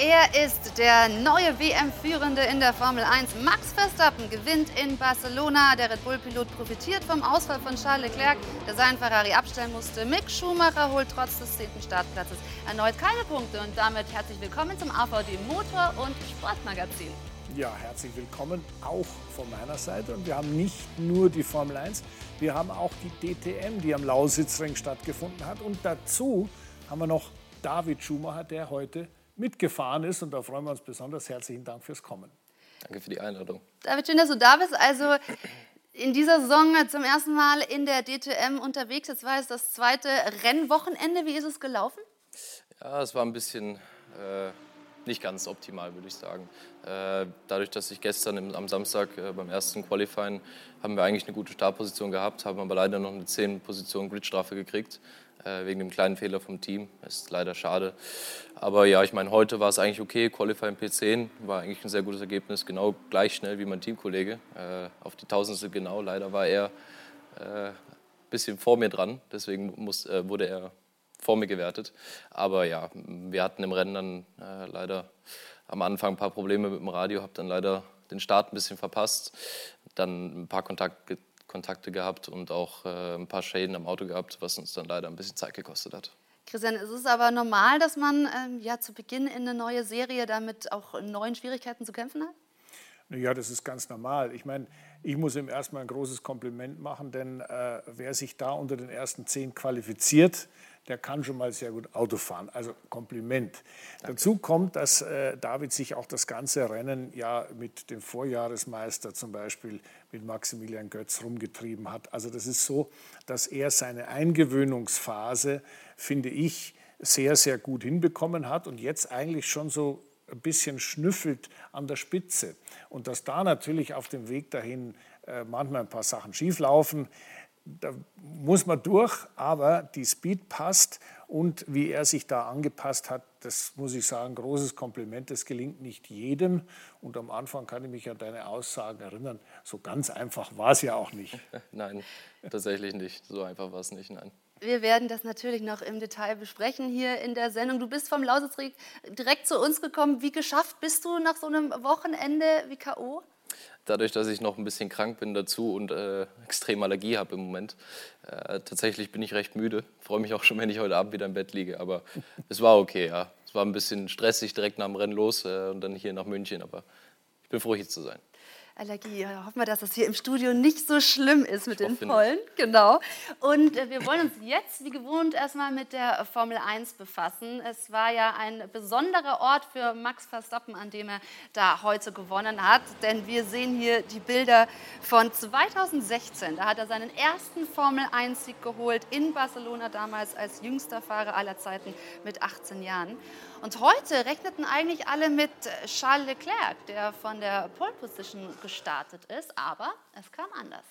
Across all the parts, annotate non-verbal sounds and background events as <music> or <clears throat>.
Er ist der neue WM-Führende in der Formel 1. Max Verstappen gewinnt in Barcelona. Der Red Bull-Pilot profitiert vom Ausfall von Charles Leclerc, der seinen Ferrari abstellen musste. Mick Schumacher holt trotz des zehnten Startplatzes erneut keine Punkte. Und damit herzlich willkommen zum AVD Motor- und Sportmagazin. Ja, herzlich willkommen auch von meiner Seite. Und wir haben nicht nur die Formel 1, wir haben auch die DTM, die am Lausitzring stattgefunden hat. Und dazu haben wir noch David Schumacher, der heute mitgefahren ist. Und da freuen wir uns besonders. Herzlichen Dank fürs Kommen. Danke für die Einladung. David, schön, dass du da bist. Also in dieser Saison zum ersten Mal in der DTM unterwegs. Jetzt war es das zweite Rennwochenende. Wie ist es gelaufen? Ja, es war ein bisschen äh, nicht ganz optimal, würde ich sagen. Äh, dadurch, dass ich gestern im, am Samstag äh, beim ersten Qualifying haben wir eigentlich eine gute Startposition gehabt, haben aber leider noch eine 10 Position Gridstrafe gekriegt wegen dem kleinen Fehler vom Team. Ist leider schade. Aber ja, ich meine, heute war es eigentlich okay. Qualifying P10 war eigentlich ein sehr gutes Ergebnis, genau gleich schnell wie mein Teamkollege. Äh, auf die Tausendstel genau. Leider war er ein äh, bisschen vor mir dran, deswegen muss, äh, wurde er vor mir gewertet. Aber ja, wir hatten im Rennen dann äh, leider am Anfang ein paar Probleme mit dem Radio, habe dann leider den Start ein bisschen verpasst, dann ein paar Kontakte Kontakte gehabt und auch äh, ein paar Schäden am Auto gehabt, was uns dann leider ein bisschen Zeit gekostet hat. Christian, ist es aber normal, dass man ähm, ja zu Beginn in eine neue Serie damit auch neuen Schwierigkeiten zu kämpfen hat? Ja, das ist ganz normal. Ich meine, ich muss ihm erstmal ein großes Kompliment machen, denn äh, wer sich da unter den ersten zehn qualifiziert, der kann schon mal sehr gut Auto fahren. Also Kompliment. Danke. Dazu kommt, dass äh, David sich auch das ganze Rennen ja mit dem Vorjahresmeister zum Beispiel mit Maximilian Götz rumgetrieben hat. Also das ist so, dass er seine Eingewöhnungsphase, finde ich, sehr, sehr gut hinbekommen hat und jetzt eigentlich schon so ein bisschen schnüffelt an der Spitze. Und dass da natürlich auf dem Weg dahin äh, manchmal ein paar Sachen schieflaufen, da muss man durch, aber die Speed passt und wie er sich da angepasst hat, das muss ich sagen, großes Kompliment. Das gelingt nicht jedem. Und am Anfang kann ich mich an deine Aussagen erinnern. So ganz einfach war es ja auch nicht. <laughs> nein, tatsächlich nicht. So einfach war es nicht, nein. Wir werden das natürlich noch im Detail besprechen hier in der Sendung. Du bist vom Lausitzring direkt zu uns gekommen. Wie geschafft bist du nach so einem Wochenende wie K.O.? Dadurch, dass ich noch ein bisschen krank bin dazu und äh, extrem Allergie habe im Moment. Äh, tatsächlich bin ich recht müde. Freue mich auch schon, wenn ich heute Abend wieder im Bett liege. Aber <laughs> es war okay, ja. Es war ein bisschen stressig direkt nach dem Rennen los äh, und dann hier nach München. Aber ich bin froh, hier zu sein. Allergie. Hoffen wir, dass das hier im Studio nicht so schlimm ist mit den Pollen. Genau. Und äh, wir wollen uns jetzt, wie gewohnt, erstmal mit der Formel 1 befassen. Es war ja ein besonderer Ort für Max Verstappen, an dem er da heute gewonnen hat. Denn wir sehen hier die Bilder von 2016. Da hat er seinen ersten Formel 1-Sieg geholt in Barcelona, damals als jüngster Fahrer aller Zeiten mit 18 Jahren. Und heute rechneten eigentlich alle mit Charles Leclerc, der von der Pole Position gestartet ist, aber es kam anders.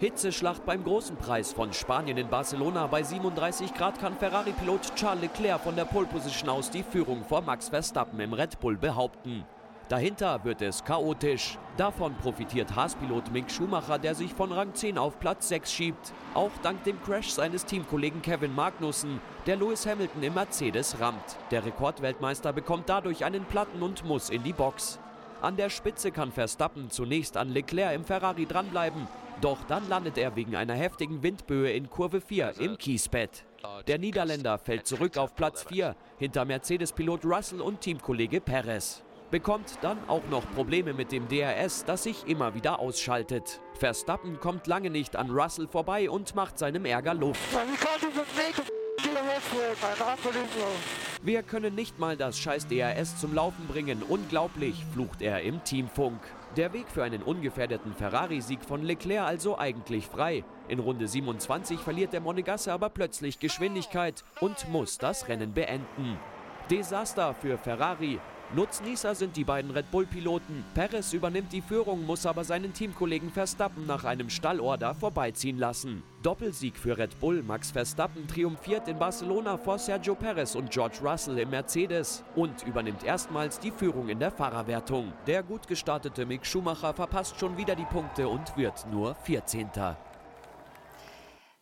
Hitzeschlacht beim großen Preis von Spanien in Barcelona. Bei 37 Grad kann Ferrari-Pilot Charles Leclerc von der Pole Position aus die Führung vor Max Verstappen im Red Bull behaupten. Dahinter wird es chaotisch. Davon profitiert Haas-Pilot Mick Schumacher, der sich von Rang 10 auf Platz 6 schiebt. Auch dank dem Crash seines Teamkollegen Kevin Magnussen, der Lewis Hamilton im Mercedes rammt. Der Rekordweltmeister bekommt dadurch einen Platten und muss in die Box. An der Spitze kann Verstappen zunächst an Leclerc im Ferrari dranbleiben, doch dann landet er wegen einer heftigen Windböe in Kurve 4 im Kiesbett. Der Niederländer fällt zurück auf Platz 4 hinter Mercedes-Pilot Russell und Teamkollege Perez bekommt dann auch noch Probleme mit dem DRS, das sich immer wieder ausschaltet. Verstappen kommt lange nicht an Russell vorbei und macht seinem Ärger Luft. Wir können nicht mal das scheiß DRS zum Laufen bringen. Unglaublich, flucht er im Teamfunk. Der Weg für einen ungefährdeten Ferrari-Sieg von Leclerc also eigentlich frei. In Runde 27 verliert der Monegasse aber plötzlich Geschwindigkeit und muss das Rennen beenden. Desaster für Ferrari. Nutznießer sind die beiden Red Bull-Piloten. Perez übernimmt die Führung, muss aber seinen Teamkollegen Verstappen nach einem Stallorder vorbeiziehen lassen. Doppelsieg für Red Bull. Max Verstappen triumphiert in Barcelona vor Sergio Perez und George Russell im Mercedes und übernimmt erstmals die Führung in der Fahrerwertung. Der gut gestartete Mick Schumacher verpasst schon wieder die Punkte und wird nur 14.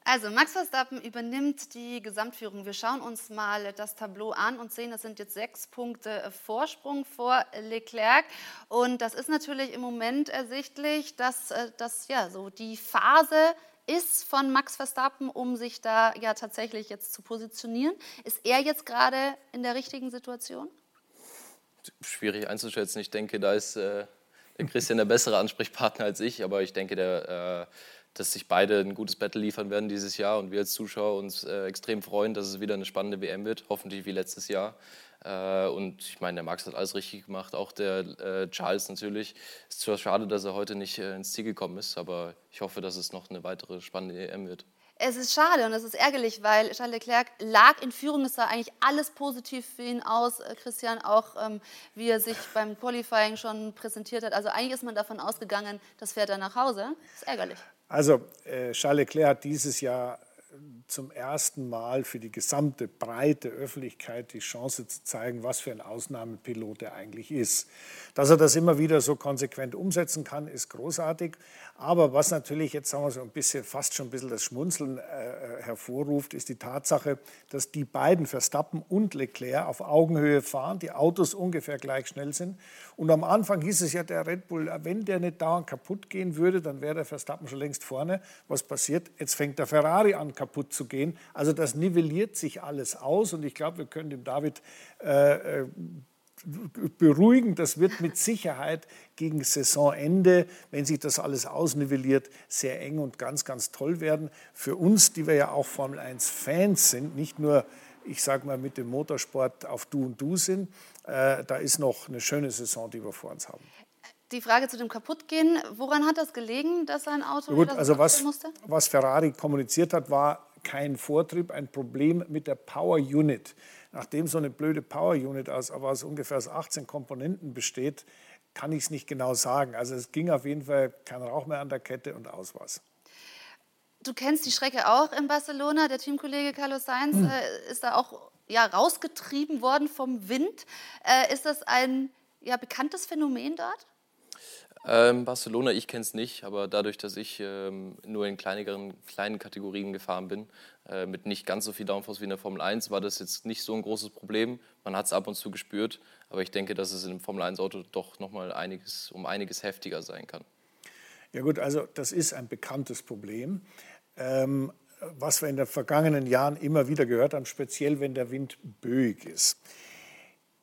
Also Max Verstappen übernimmt die Gesamtführung. Wir schauen uns mal das Tableau an und sehen, das sind jetzt sechs Punkte Vorsprung vor Leclerc. Und das ist natürlich im Moment ersichtlich, dass äh, das ja so die Phase ist von Max Verstappen, um sich da ja tatsächlich jetzt zu positionieren. Ist er jetzt gerade in der richtigen Situation? Schwierig einzuschätzen. Ich denke, da ist äh, der Christian der bessere Ansprechpartner als ich, aber ich denke, der äh, dass sich beide ein gutes Battle liefern werden dieses Jahr und wir als Zuschauer uns äh, extrem freuen, dass es wieder eine spannende WM wird, hoffentlich wie letztes Jahr. Äh, und ich meine, der Max hat alles richtig gemacht, auch der äh, Charles natürlich. Es ist zwar schade, dass er heute nicht äh, ins Ziel gekommen ist, aber ich hoffe, dass es noch eine weitere spannende WM wird. Es ist schade und es ist ärgerlich, weil Charles Leclerc lag in Führung. Es sah eigentlich alles positiv für ihn aus. Äh, Christian auch, ähm, wie er sich beim Qualifying schon präsentiert hat. Also eigentlich ist man davon ausgegangen, das fährt er nach Hause. Das ist ärgerlich. Also äh, Charles Leclerc hat dieses Jahr zum ersten Mal für die gesamte breite Öffentlichkeit die Chance zu zeigen, was für ein Ausnahmepilot er eigentlich ist. Dass er das immer wieder so konsequent umsetzen kann, ist großartig. Aber was natürlich jetzt sagen wir so ein bisschen, fast schon ein bisschen das Schmunzeln äh, äh, hervorruft, ist die Tatsache, dass die beiden, Verstappen und Leclerc, auf Augenhöhe fahren, die Autos ungefähr gleich schnell sind. Und am Anfang hieß es ja, der Red Bull, wenn der nicht dauernd kaputt gehen würde, dann wäre der Verstappen schon längst vorne. Was passiert? Jetzt fängt der Ferrari an, kaputt zu gehen. Also das nivelliert sich alles aus und ich glaube, wir können dem David äh, äh beruhigen. Das wird mit Sicherheit gegen Saisonende, wenn sich das alles ausnivelliert, sehr eng und ganz, ganz toll werden. Für uns, die wir ja auch Formel 1 Fans sind, nicht nur, ich sage mal, mit dem Motorsport auf Du und Du sind, äh, da ist noch eine schöne Saison, die wir vor uns haben. Die Frage zu dem Kaputtgehen, woran hat das gelegen, dass sein Auto Gut, also was, musste? was Ferrari kommuniziert hat, war kein Vortrieb, ein Problem mit der Power Unit. Nachdem so eine blöde Power Unit aus, aber aus ungefähr 18 Komponenten besteht, kann ich es nicht genau sagen. Also es ging auf jeden Fall kein Rauch mehr an der Kette und aus was. Du kennst die Strecke auch in Barcelona. Der Teamkollege Carlos Sainz hm. äh, ist da auch ja, rausgetrieben worden vom Wind. Äh, ist das ein ja, bekanntes Phänomen dort? Ähm, Barcelona, ich kenne es nicht, aber dadurch, dass ich ähm, nur in kleineren, kleinen Kategorien gefahren bin, äh, mit nicht ganz so viel Downforce wie in der Formel 1, war das jetzt nicht so ein großes Problem. Man hat es ab und zu gespürt, aber ich denke, dass es in einem Formel 1-Auto doch nochmal einiges, um einiges heftiger sein kann. Ja gut, also das ist ein bekanntes Problem. Ähm, was wir in den vergangenen Jahren immer wieder gehört haben, speziell wenn der Wind böig ist.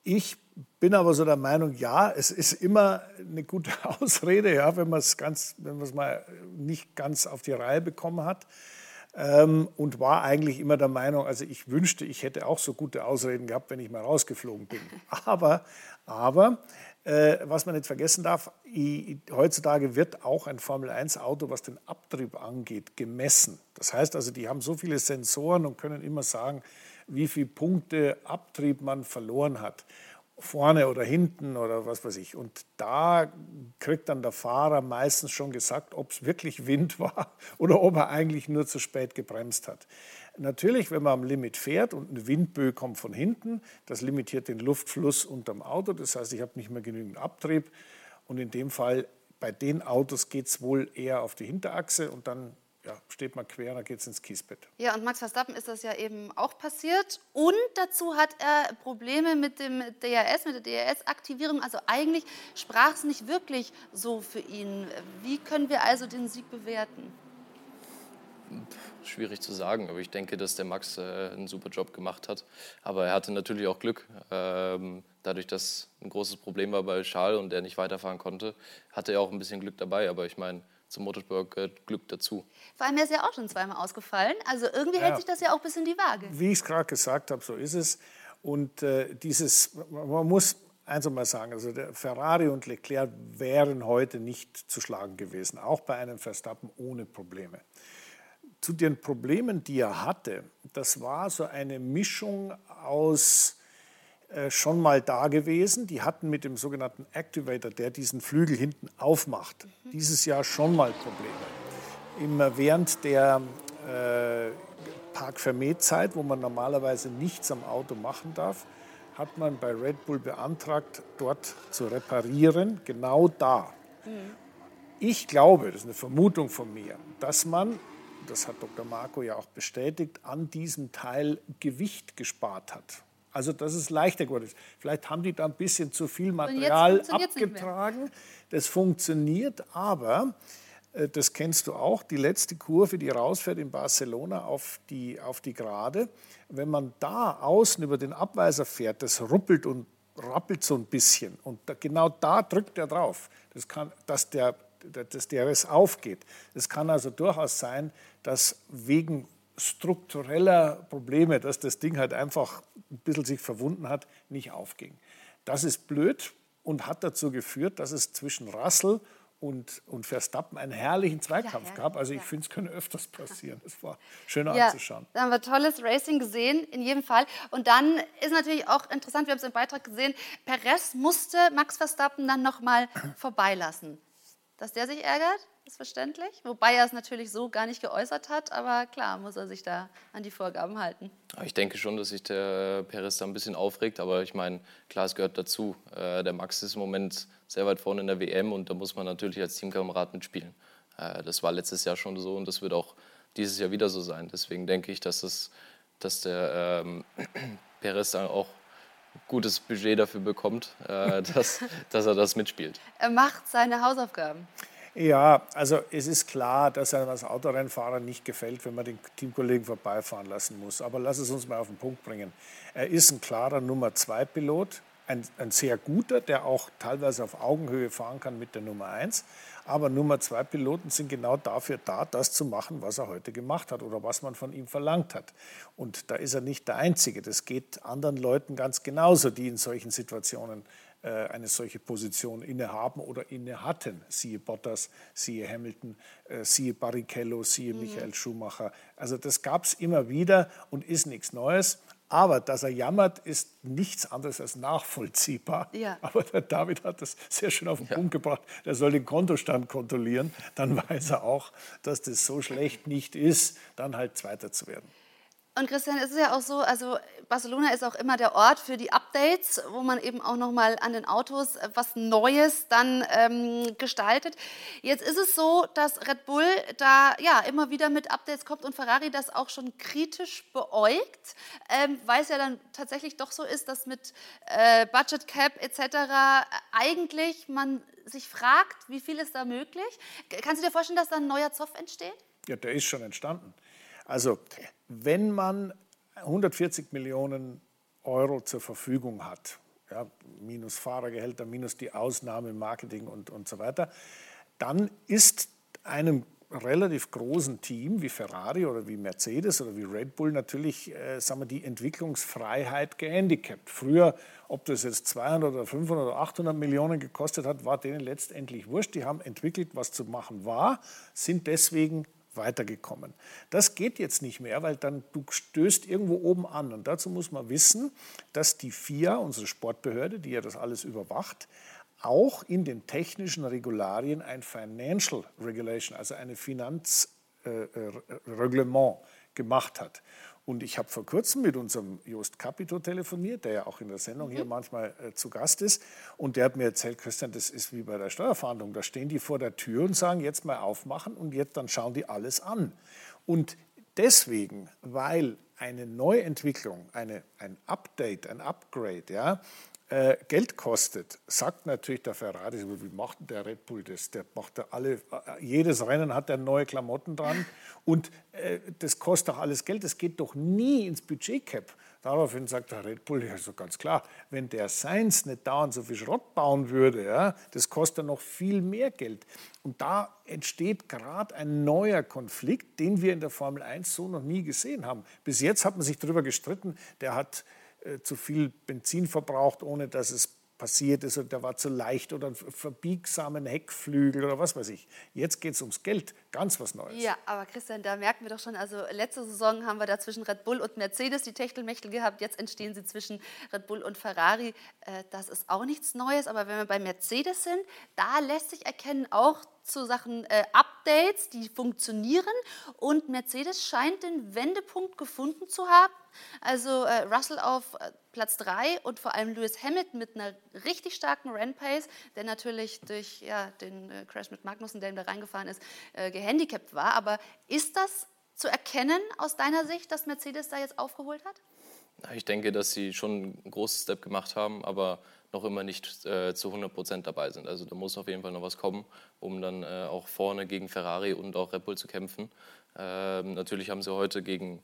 Ich bin aber so der Meinung, ja, es ist immer eine gute <laughs> Ausrede, ja, wenn man es ganz, wenn man es mal nicht ganz auf die Reihe bekommen hat. Ähm, und war eigentlich immer der Meinung, also ich wünschte, ich hätte auch so gute Ausreden gehabt, wenn ich mal rausgeflogen bin. <laughs> Aber, aber äh, was man nicht vergessen darf, i, heutzutage wird auch ein Formel-1-Auto, was den Abtrieb angeht, gemessen. Das heißt also, die haben so viele Sensoren und können immer sagen, wie viele Punkte Abtrieb man verloren hat vorne oder hinten oder was weiß ich. Und da kriegt dann der Fahrer meistens schon gesagt, ob es wirklich Wind <laughs> war oder ob er eigentlich nur zu spät gebremst hat. Natürlich, wenn man am Limit fährt und eine Windböe kommt von hinten, das limitiert den Luftfluss unterm Auto. Das heißt, ich habe nicht mehr genügend Abtrieb. Und in dem Fall, bei den Autos geht es wohl eher auf die Hinterachse und dann ja, steht man quer, dann geht es ins Kiesbett. Ja, und Max Verstappen ist das ja eben auch passiert. Und dazu hat er Probleme mit dem DRS, mit der DRS-Aktivierung. Also eigentlich sprach es nicht wirklich so für ihn. Wie können wir also den Sieg bewerten? Schwierig zu sagen, aber ich denke, dass der Max äh, einen super Job gemacht hat. Aber er hatte natürlich auch Glück. Ähm, dadurch, dass ein großes Problem war bei Charles und er nicht weiterfahren konnte, hatte er auch ein bisschen Glück dabei. Aber ich meine, zum Motorsport gehört Glück dazu. Vor allem, er ist ja auch schon zweimal ausgefallen. Also irgendwie ja. hält sich das ja auch ein bisschen die Waage. Wie ich es gerade gesagt habe, so ist es. Und äh, dieses, man muss eins einmal sagen, also der Ferrari und Leclerc wären heute nicht zu schlagen gewesen, auch bei einem Verstappen ohne Probleme. Zu den Problemen, die er hatte, das war so eine Mischung aus äh, schon mal da gewesen. Die hatten mit dem sogenannten Activator, der diesen Flügel hinten aufmacht, dieses Jahr schon mal Probleme. Immer während der äh, Parkvermehrzeit, wo man normalerweise nichts am Auto machen darf, hat man bei Red Bull beantragt, dort zu reparieren, genau da. Mhm. Ich glaube, das ist eine Vermutung von mir, dass man, das hat Dr. Marco ja auch bestätigt, an diesem Teil Gewicht gespart hat. Also dass es leichter geworden ist. Vielleicht haben die da ein bisschen zu viel Material abgetragen. Das funktioniert, aber äh, das kennst du auch, die letzte Kurve, die rausfährt in Barcelona auf die, auf die Gerade. Wenn man da außen über den Abweiser fährt, das ruppelt und rappelt so ein bisschen. Und da, genau da drückt er drauf, das kann, dass der dass DRS aufgeht. Es kann also durchaus sein, dass wegen struktureller Probleme, dass das Ding halt einfach ein bisschen sich verwunden hat, nicht aufging. Das ist blöd und hat dazu geführt, dass es zwischen Russell und, und Verstappen einen herrlichen Zweikampf ja, gab. Also ich ja. finde, es könnte öfters <laughs> passieren. Es war schön ja, anzuschauen. Da haben wir tolles Racing gesehen, in jedem Fall. Und dann ist natürlich auch interessant, wir haben es im Beitrag gesehen, Perez musste Max Verstappen dann noch mal <clears throat> vorbeilassen. Dass der sich ärgert, ist verständlich. Wobei er es natürlich so gar nicht geäußert hat, aber klar muss er sich da an die Vorgaben halten. Ich denke schon, dass sich der Perez da ein bisschen aufregt, aber ich meine, klar, es gehört dazu. Äh, der Max ist im Moment sehr weit vorne in der WM und da muss man natürlich als Teamkamerad mitspielen. Äh, das war letztes Jahr schon so und das wird auch dieses Jahr wieder so sein. Deswegen denke ich, dass, es, dass der ähm, <clears throat> Perez dann auch gutes Budget dafür bekommt, äh, <laughs> dass, dass er das mitspielt. Er macht seine Hausaufgaben. Ja, also es ist klar, dass er als Autorennfahrer nicht gefällt, wenn man den Teamkollegen vorbeifahren lassen muss. Aber lass es uns mal auf den Punkt bringen. Er ist ein klarer Nummer 2 Pilot, ein, ein sehr guter, der auch teilweise auf Augenhöhe fahren kann mit der Nummer 1. Aber Nummer 2 Piloten sind genau dafür da, das zu machen, was er heute gemacht hat oder was man von ihm verlangt hat. Und da ist er nicht der Einzige. Das geht anderen Leuten ganz genauso, die in solchen Situationen äh, eine solche Position innehaben oder inne hatten. Siehe Bottas, siehe Hamilton, äh, siehe Barrichello, siehe mhm. Michael Schumacher. Also das gab es immer wieder und ist nichts Neues. Aber dass er jammert, ist nichts anderes als nachvollziehbar. Ja. Aber der David hat das sehr schön auf den ja. Punkt gebracht. Der soll den Kontostand kontrollieren. Dann <laughs> weiß er auch, dass das so schlecht nicht ist, dann halt Zweiter zu werden. Und Christian, es ist ja auch so, also Barcelona ist auch immer der Ort für die Updates, wo man eben auch noch mal an den Autos was Neues dann ähm, gestaltet. Jetzt ist es so, dass Red Bull da ja immer wieder mit Updates kommt und Ferrari das auch schon kritisch beäugt, ähm, weil es ja dann tatsächlich doch so ist, dass mit äh, Budget Cap etc. eigentlich man sich fragt, wie viel ist da möglich. Kannst du dir vorstellen, dass da ein neuer Zoff entsteht? Ja, der ist schon entstanden. Also wenn man 140 Millionen Euro zur Verfügung hat, ja, minus Fahrergehälter, minus die Ausnahme Marketing und, und so weiter, dann ist einem relativ großen Team wie Ferrari oder wie Mercedes oder wie Red Bull natürlich äh, sagen wir, die Entwicklungsfreiheit gehandicapt. Früher, ob das jetzt 200 oder 500 oder 800 Millionen gekostet hat, war denen letztendlich wurscht. Die haben entwickelt, was zu machen war, sind deswegen weitergekommen. Das geht jetzt nicht mehr, weil dann du stößt irgendwo oben an. Und dazu muss man wissen, dass die FIA, unsere Sportbehörde, die ja das alles überwacht, auch in den technischen Regularien ein Financial Regulation, also ein Finanzreglement äh, äh gemacht hat. Und ich habe vor kurzem mit unserem Jost Capito telefoniert, der ja auch in der Sendung hier mhm. manchmal äh, zu Gast ist. Und der hat mir erzählt, Christian, das ist wie bei der Steuerfahndung. Da stehen die vor der Tür und sagen, jetzt mal aufmachen und jetzt dann schauen die alles an. Und deswegen, weil eine Neuentwicklung, eine, ein Update, ein Upgrade, ja, äh, Geld kostet, sagt natürlich der Ferrari, wie macht der Red Bull das? Der macht da alle, äh, jedes Rennen hat er neue Klamotten dran und äh, das kostet doch alles Geld, das geht doch nie ins Budgetcap. Daraufhin sagt der Red Bull, ja, so ganz klar, wenn der Sainz nicht dauernd so viel Schrott bauen würde, ja, das kostet noch viel mehr Geld. Und da entsteht gerade ein neuer Konflikt, den wir in der Formel 1 so noch nie gesehen haben. Bis jetzt hat man sich darüber gestritten, der hat zu viel Benzin verbraucht, ohne dass es passiert ist und der war zu leicht oder einen verbiegsamen Heckflügel oder was weiß ich. Jetzt geht es ums Geld, ganz was Neues. Ja, aber Christian, da merken wir doch schon, also letzte Saison haben wir da zwischen Red Bull und Mercedes die Techtelmechtel gehabt, jetzt entstehen sie zwischen Red Bull und Ferrari. Äh, das ist auch nichts Neues, aber wenn wir bei Mercedes sind, da lässt sich erkennen, auch zu Sachen äh, Updates, die funktionieren. Und Mercedes scheint den Wendepunkt gefunden zu haben. Also äh, Russell auf äh, Platz 3 und vor allem Lewis Hamilton mit einer richtig starken Rennpace, der natürlich durch ja, den äh, Crash mit Magnussen, der ihm da reingefahren ist, äh, gehandicapt war. Aber ist das zu erkennen aus deiner Sicht, dass Mercedes da jetzt aufgeholt hat? Ich denke, dass sie schon einen großen Step gemacht haben, aber noch immer nicht äh, zu 100 Prozent dabei sind. Also da muss auf jeden Fall noch was kommen, um dann äh, auch vorne gegen Ferrari und auch Red Bull zu kämpfen. Ähm, natürlich haben sie heute gegen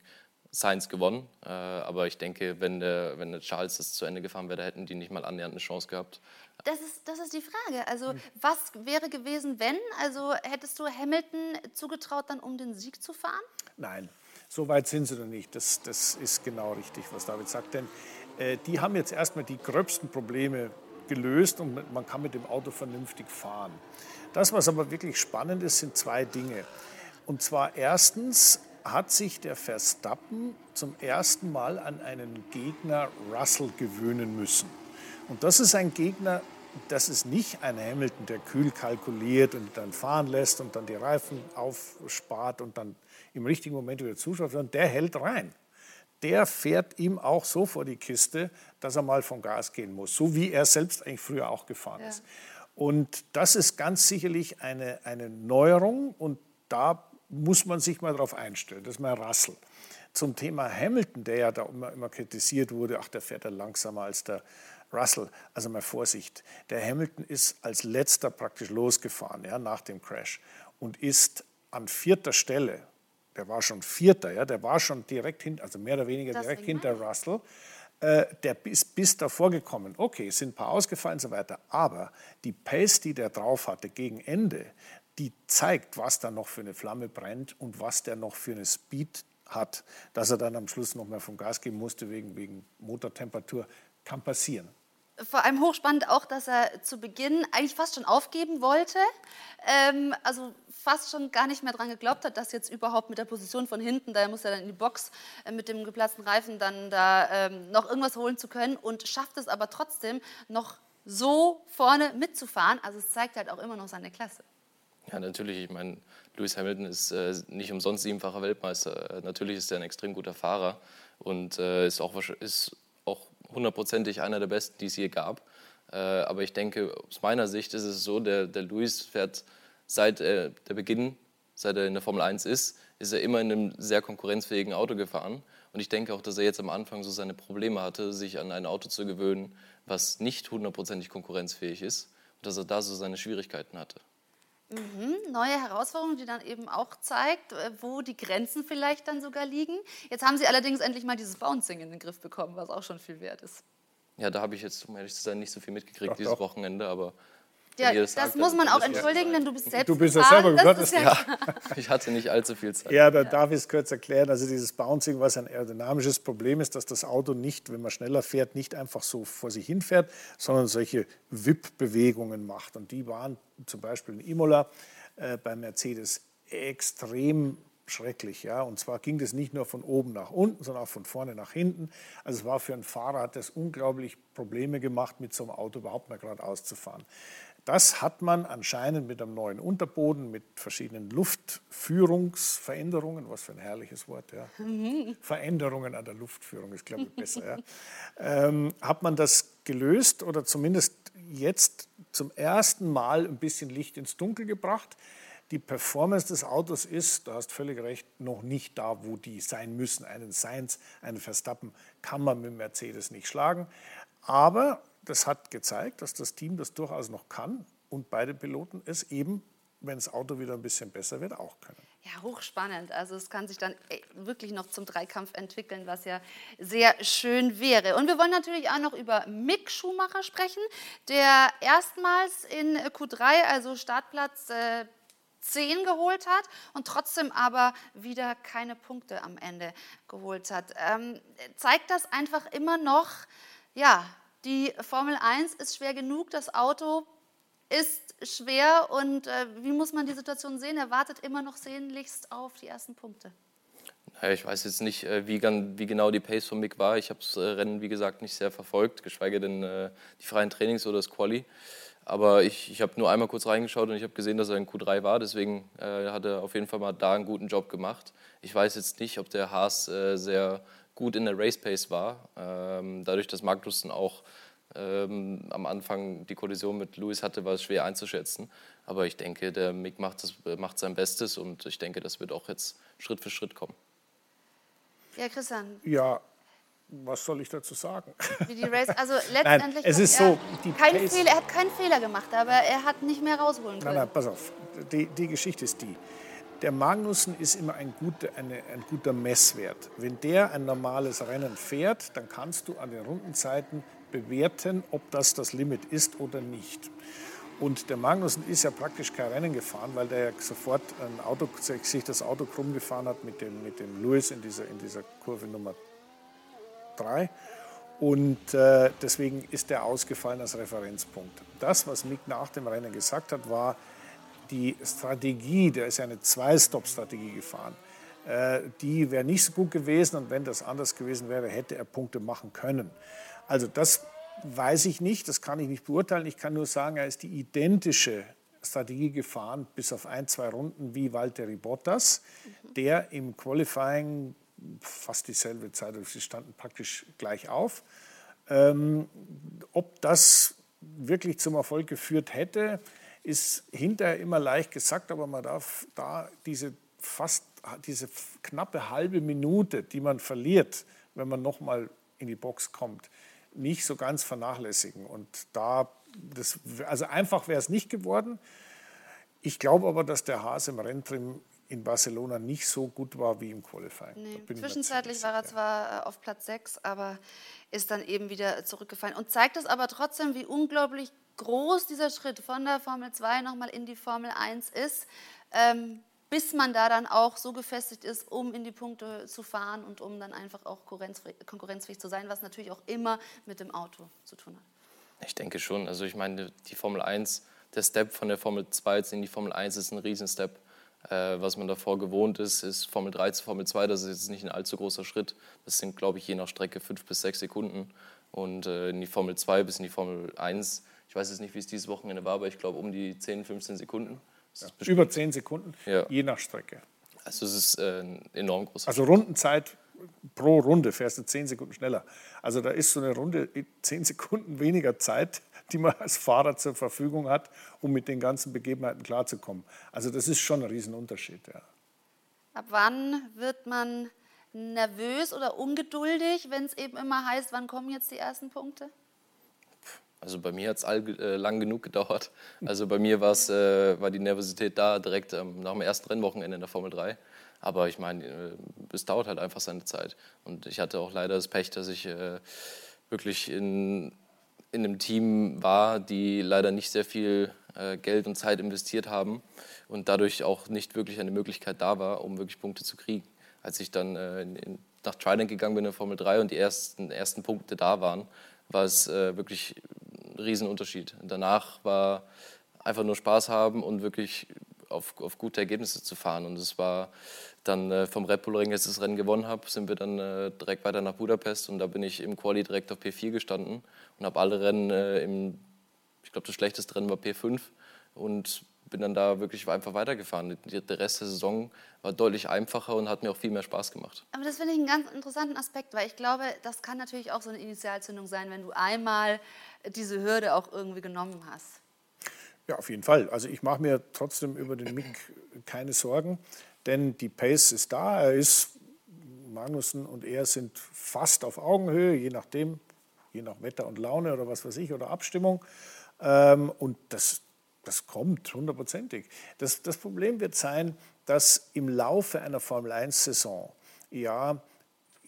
Sainz gewonnen, äh, aber ich denke, wenn der, wenn der Charles das zu Ende gefahren wäre, hätten die nicht mal annähernd eine Chance gehabt. Das ist, das ist die Frage. Also hm. was wäre gewesen, wenn? Also hättest du Hamilton zugetraut, dann um den Sieg zu fahren? Nein, so weit sind sie noch nicht. Das, das ist genau richtig, was David sagt. Denn äh, die haben jetzt erstmal die gröbsten Probleme gelöst und man kann mit dem Auto vernünftig fahren. Das, was aber wirklich spannend ist, sind zwei Dinge. Und zwar erstens hat sich der Verstappen zum ersten Mal an einen Gegner Russell gewöhnen müssen. Und das ist ein Gegner, das ist nicht ein Hamilton, der kühl kalkuliert und dann fahren lässt und dann die Reifen aufspart und dann im richtigen Moment wieder zuschaut, sondern der hält rein der fährt ihm auch so vor die Kiste, dass er mal vom Gas gehen muss, so wie er selbst eigentlich früher auch gefahren ja. ist. Und das ist ganz sicherlich eine, eine Neuerung und da muss man sich mal darauf einstellen. Das ist mal Russell. Zum Thema Hamilton, der ja da immer, immer kritisiert wurde, ach, der fährt ja langsamer als der Russell. Also mal Vorsicht, der Hamilton ist als letzter praktisch losgefahren ja, nach dem Crash und ist an vierter Stelle der war schon Vierter, ja, der war schon direkt hinter, also mehr oder weniger das direkt hinter Russell. Äh, der ist bis davor gekommen. Okay, es sind ein paar ausgefallen und so weiter, aber die Pace, die der drauf hatte gegen Ende, die zeigt, was da noch für eine Flamme brennt und was der noch für eine Speed hat, dass er dann am Schluss noch mal vom Gas geben musste wegen, wegen Motortemperatur, kann passieren vor allem hochspannend auch, dass er zu Beginn eigentlich fast schon aufgeben wollte. Ähm, also fast schon gar nicht mehr daran geglaubt hat, dass jetzt überhaupt mit der Position von hinten, da muss er dann in die Box äh, mit dem geplatzten Reifen dann da ähm, noch irgendwas holen zu können und schafft es aber trotzdem noch so vorne mitzufahren. Also es zeigt halt auch immer noch seine Klasse. Ja, natürlich. Ich meine, Lewis Hamilton ist äh, nicht umsonst siebenfacher Weltmeister. Äh, natürlich ist er ein extrem guter Fahrer und äh, ist auch, ist hundertprozentig einer der besten, die es je gab. Äh, aber ich denke, aus meiner Sicht ist es so, der, der Luis fährt seit äh, der Beginn, seit er in der Formel 1 ist, ist er immer in einem sehr konkurrenzfähigen Auto gefahren. Und ich denke auch, dass er jetzt am Anfang so seine Probleme hatte, sich an ein Auto zu gewöhnen, was nicht hundertprozentig konkurrenzfähig ist. Und dass er da so seine Schwierigkeiten hatte. Mhm, neue Herausforderung, die dann eben auch zeigt, äh, wo die Grenzen vielleicht dann sogar liegen. Jetzt haben Sie allerdings endlich mal dieses Bouncing in den Griff bekommen, was auch schon viel wert ist. Ja, da habe ich jetzt, um ehrlich zu sein, nicht so viel mitgekriegt doch, dieses doch. Wochenende, aber ja, das, das muss man auch entschuldigen, denn du bist selbst Du bist ja selber Gottes. Ja, ja. Ich hatte nicht allzu viel Zeit. Ja, da darf ich es kurz erklären. Also dieses Bouncing, was ein aerodynamisches Problem ist, dass das Auto nicht, wenn man schneller fährt, nicht einfach so vor sich hin fährt, sondern solche Wip-Bewegungen macht. Und die waren zum Beispiel in Imola äh, bei Mercedes extrem schrecklich. Ja? Und zwar ging das nicht nur von oben nach unten, sondern auch von vorne nach hinten. Also es war für einen Fahrer, hat das unglaublich Probleme gemacht, mit so einem Auto überhaupt mal geradeaus zu fahren. Das hat man anscheinend mit einem neuen Unterboden, mit verschiedenen Luftführungsveränderungen, was für ein herrliches Wort, ja. Mhm. Veränderungen an der Luftführung ist, glaube ich, besser, ja. ähm, hat man das gelöst oder zumindest jetzt zum ersten Mal ein bisschen Licht ins Dunkel gebracht. Die Performance des Autos ist, du hast völlig recht, noch nicht da, wo die sein müssen. Einen Sainz, einen Verstappen kann man mit Mercedes nicht schlagen. Aber das hat gezeigt, dass das Team das durchaus noch kann und beide Piloten es eben, wenn das Auto wieder ein bisschen besser wird, auch können. Ja, hochspannend. Also es kann sich dann wirklich noch zum Dreikampf entwickeln, was ja sehr schön wäre. Und wir wollen natürlich auch noch über Mick Schumacher sprechen, der erstmals in Q3, also Startplatz äh, 10 geholt hat und trotzdem aber wieder keine Punkte am Ende geholt hat. Ähm, zeigt das einfach immer noch, ja, die Formel 1 ist schwer genug, das Auto ist schwer und äh, wie muss man die Situation sehen? Er wartet immer noch sehnlichst auf die ersten Punkte. Ich weiß jetzt nicht, äh, wie, wie, genau die Pace von Mick war. Ich habe das äh, Rennen, wie gesagt, nicht sehr verfolgt, geschweige denn äh, die freien Trainings oder das Quali. Aber ich, ich habe nur einmal kurz reingeschaut und ich habe gesehen, dass er in Q3 war. Deswegen hat er auf jeden Fall mal da einen guten Job gemacht. Ich weiß jetzt nicht, ob der Haas sehr gut in der Race Pace war. Ähm, dadurch, dass Magnussen auch ähm, am Anfang die Kollision mit Lewis hatte, war es schwer einzuschätzen. Aber ich denke, der Mick macht, das, macht sein Bestes und ich denke, das wird auch jetzt Schritt für Schritt kommen. Ja, Christian. Ja, was soll ich dazu sagen? Wie die Race, also <laughs> letztendlich nein, es ist so, kein Fehler, er hat keinen Fehler gemacht, aber er hat nicht mehr rausholen können. Nein, nein, pass auf. Die, die Geschichte ist die. Der Magnussen ist immer ein guter, eine, ein guter Messwert. Wenn der ein normales Rennen fährt, dann kannst du an den Rundenzeiten bewerten, ob das das Limit ist oder nicht. Und der Magnussen ist ja praktisch kein Rennen gefahren, weil der ja sofort ein Auto, sich das Auto krumm gefahren hat mit dem, mit dem Lewis in dieser, in dieser Kurve Nummer 3. Und äh, deswegen ist der ausgefallen als Referenzpunkt. Das, was Mick nach dem Rennen gesagt hat, war die Strategie, der ist ja eine Zwei-Stop-Strategie gefahren, äh, die wäre nicht so gut gewesen und wenn das anders gewesen wäre, hätte er Punkte machen können. Also das weiß ich nicht, das kann ich nicht beurteilen. Ich kann nur sagen, er ist die identische Strategie gefahren, bis auf ein, zwei Runden wie Valtteri Bottas, mhm. der im Qualifying fast dieselbe Zeit, also sie standen praktisch gleich auf. Ähm, ob das wirklich zum Erfolg geführt hätte, ist hinterher immer leicht gesagt, aber man darf da diese fast diese knappe halbe Minute, die man verliert, wenn man nochmal in die Box kommt, nicht so ganz vernachlässigen. Und da, das, also einfach wäre es nicht geworden. Ich glaube aber, dass der Hase im Renntrim in Barcelona nicht so gut war wie im Qualifying. Nee. Zwischenzeitlich war er zwar äh, auf Platz 6, aber ist dann eben wieder zurückgefallen. Und zeigt es aber trotzdem, wie unglaublich groß dieser Schritt von der Formel 2 nochmal in die Formel 1 ist. Ähm, bis man da dann auch so gefestigt ist, um in die Punkte zu fahren und um dann einfach auch konkurrenzfähig zu sein, was natürlich auch immer mit dem Auto zu tun hat. Ich denke schon. Also ich meine, die Formel 1, der Step von der Formel 2 in die Formel 1 ist ein Riesenstep. Äh, was man davor gewohnt ist, ist Formel 3 zu Formel 2, das ist jetzt nicht ein allzu großer Schritt. Das sind, glaube ich, je nach Strecke fünf bis sechs Sekunden. Und äh, in die Formel 2 bis in die Formel 1, ich weiß jetzt nicht, wie es dieses Wochenende war, aber ich glaube um die 10, 15 Sekunden. Ja, über zehn Sekunden, ja. je nach Strecke. Also es ist äh, ein enorm großer Also Rundenzeit pro Runde fährst du zehn Sekunden schneller. Also da ist so eine Runde zehn Sekunden weniger Zeit, die man als Fahrer zur Verfügung hat, um mit den ganzen Begebenheiten klarzukommen. Also das ist schon ein Riesenunterschied. Ja. Ab wann wird man nervös oder ungeduldig, wenn es eben immer heißt, wann kommen jetzt die ersten Punkte? Also bei mir hat es äh, lang genug gedauert. Also bei mir äh, war die Nervosität da direkt ähm, nach dem ersten Rennwochenende in der Formel 3. Aber ich meine, äh, es dauert halt einfach seine Zeit. Und ich hatte auch leider das Pech, dass ich äh, wirklich in, in einem Team war, die leider nicht sehr viel äh, Geld und Zeit investiert haben und dadurch auch nicht wirklich eine Möglichkeit da war, um wirklich Punkte zu kriegen. Als ich dann äh, in, nach Trident gegangen bin in der Formel 3 und die ersten, ersten Punkte da waren, war es wirklich ein Riesenunterschied. Danach war einfach nur Spaß haben und wirklich auf, auf gute Ergebnisse zu fahren. Und es war dann äh, vom Red Bull Ring, als ich das Rennen gewonnen habe, sind wir dann äh, direkt weiter nach Budapest und da bin ich im Quali direkt auf P4 gestanden und habe alle Rennen äh, im, ich glaube, das schlechteste Rennen war P5 und bin dann da wirklich einfach weitergefahren. Der Rest der Saison war deutlich einfacher und hat mir auch viel mehr Spaß gemacht. Aber das finde ich einen ganz interessanten Aspekt, weil ich glaube, das kann natürlich auch so eine Initialzündung sein, wenn du einmal diese Hürde auch irgendwie genommen hast. Ja, auf jeden Fall. Also ich mache mir trotzdem über den Mick keine Sorgen, denn die Pace ist da. Er ist, Magnussen und er sind fast auf Augenhöhe, je nachdem, je nach Wetter und Laune oder was weiß ich, oder Abstimmung. Ähm, und das, das kommt hundertprozentig. Das, das Problem wird sein, dass im Laufe einer Formel-1-Saison ja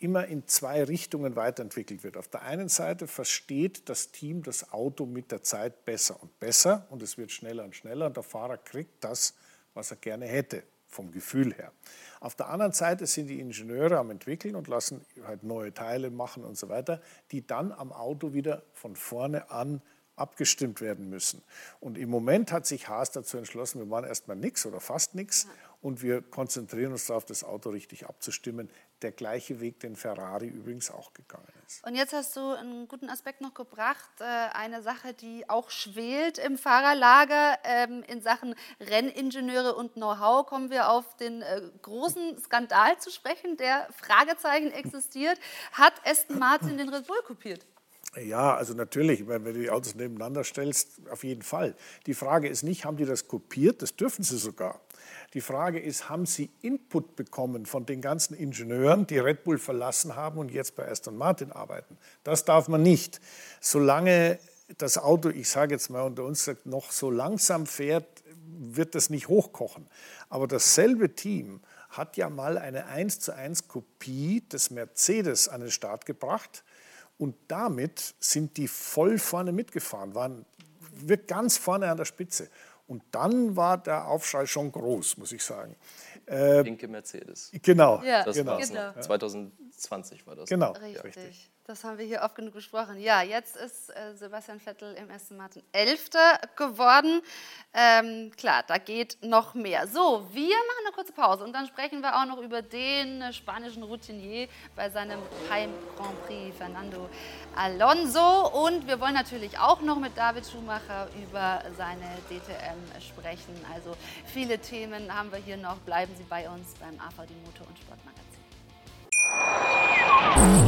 immer in zwei Richtungen weiterentwickelt wird. Auf der einen Seite versteht das Team das Auto mit der Zeit besser und besser und es wird schneller und schneller und der Fahrer kriegt das, was er gerne hätte. Vom Gefühl her. Auf der anderen Seite sind die Ingenieure am entwickeln und lassen halt neue Teile machen und so weiter, die dann am Auto wieder von vorne an abgestimmt werden müssen. Und im Moment hat sich Haas dazu entschlossen, wir machen erstmal nichts oder fast nichts und wir konzentrieren uns darauf, das Auto richtig abzustimmen. Der gleiche Weg, den Ferrari übrigens auch gegangen ist. Und jetzt hast du einen guten Aspekt noch gebracht, äh, eine Sache, die auch schwelt im Fahrerlager. Ähm, in Sachen Renningenieure und Know-how kommen wir auf den äh, großen Skandal zu sprechen, der Fragezeichen existiert. Hat Aston Martin den Red Bull kopiert? Ja, also natürlich, wenn du die Autos nebeneinander stellst, auf jeden Fall. Die Frage ist nicht, haben die das kopiert? Das dürfen sie sogar. Die Frage ist, haben Sie Input bekommen von den ganzen Ingenieuren, die Red Bull verlassen haben und jetzt bei Aston Martin arbeiten? Das darf man nicht. Solange das Auto, ich sage jetzt mal unter uns, noch so langsam fährt, wird das nicht hochkochen. Aber dasselbe Team hat ja mal eine 1 zu 1 Kopie des Mercedes an den Start gebracht. Und damit sind die voll vorne mitgefahren, waren ganz vorne an der Spitze. Und dann war der Aufschrei schon groß, muss ich sagen. Äh, Pinke Mercedes. Genau. Ja, das genau. war genau. 2020 war das. Genau. Richtig. Ja, richtig. Das haben wir hier oft genug besprochen. Ja, jetzt ist äh, Sebastian Vettel im Aston Martin Elfter geworden. Ähm, klar, da geht noch mehr. So, wir machen eine kurze Pause und dann sprechen wir auch noch über den äh, spanischen Routinier bei seinem Heim Grand Prix, Fernando Alonso. Und wir wollen natürlich auch noch mit David Schumacher über seine DTM sprechen. Also viele Themen haben wir hier noch. Bleiben Sie bei uns beim AVD Motor und Sportmagazin.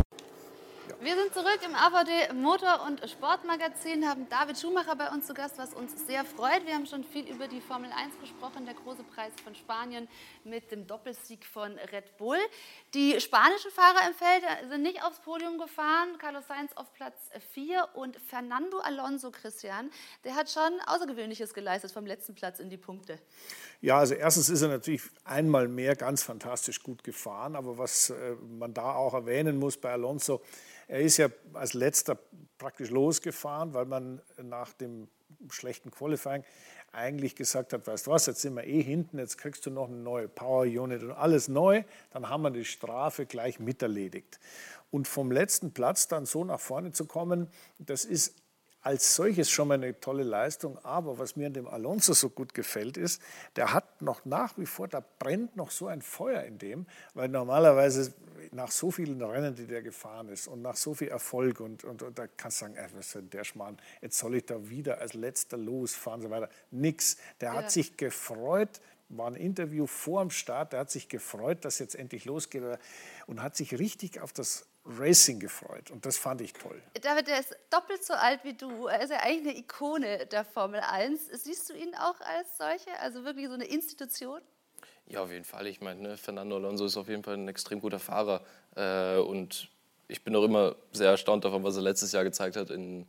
Wir sind zurück im AVD Motor- und Sportmagazin, haben David Schumacher bei uns zu Gast, was uns sehr freut. Wir haben schon viel über die Formel 1 gesprochen, der große Preis von Spanien mit dem Doppelsieg von Red Bull. Die spanischen Fahrer im Feld sind nicht aufs Podium gefahren, Carlos Sainz auf Platz 4 und Fernando Alonso, Christian, der hat schon Außergewöhnliches geleistet vom letzten Platz in die Punkte. Ja, also erstens ist er natürlich einmal mehr ganz fantastisch gut gefahren, aber was äh, man da auch erwähnen muss bei Alonso, er ist ja als letzter praktisch losgefahren, weil man nach dem schlechten Qualifying eigentlich gesagt hat, weißt du was, jetzt sind wir eh hinten, jetzt kriegst du noch eine neue Power Unit und alles neu, dann haben wir die Strafe gleich miterledigt. Und vom letzten Platz dann so nach vorne zu kommen, das ist als solches schon mal eine tolle Leistung. Aber was mir an dem Alonso so gut gefällt, ist, der hat noch nach wie vor, da brennt noch so ein Feuer in dem, weil normalerweise nach so vielen Rennen, die der gefahren ist und nach so viel Erfolg und, und, und da kannst du sagen, ey, was ist denn der Schmarrn, jetzt soll ich da wieder als letzter losfahren und so weiter. Nix. Der hat sich gefreut, war ein Interview vor dem Start, der hat sich gefreut, dass jetzt endlich losgeht und hat sich richtig auf das Racing gefreut und das fand ich toll. David, der ist doppelt so alt wie du. Er ist ja eigentlich eine Ikone der Formel 1. Siehst du ihn auch als solche, also wirklich so eine Institution? Ja, auf jeden Fall. Ich meine, ne, Fernando Alonso ist auf jeden Fall ein extrem guter Fahrer äh, und ich bin auch immer sehr erstaunt davon, was er letztes Jahr gezeigt hat in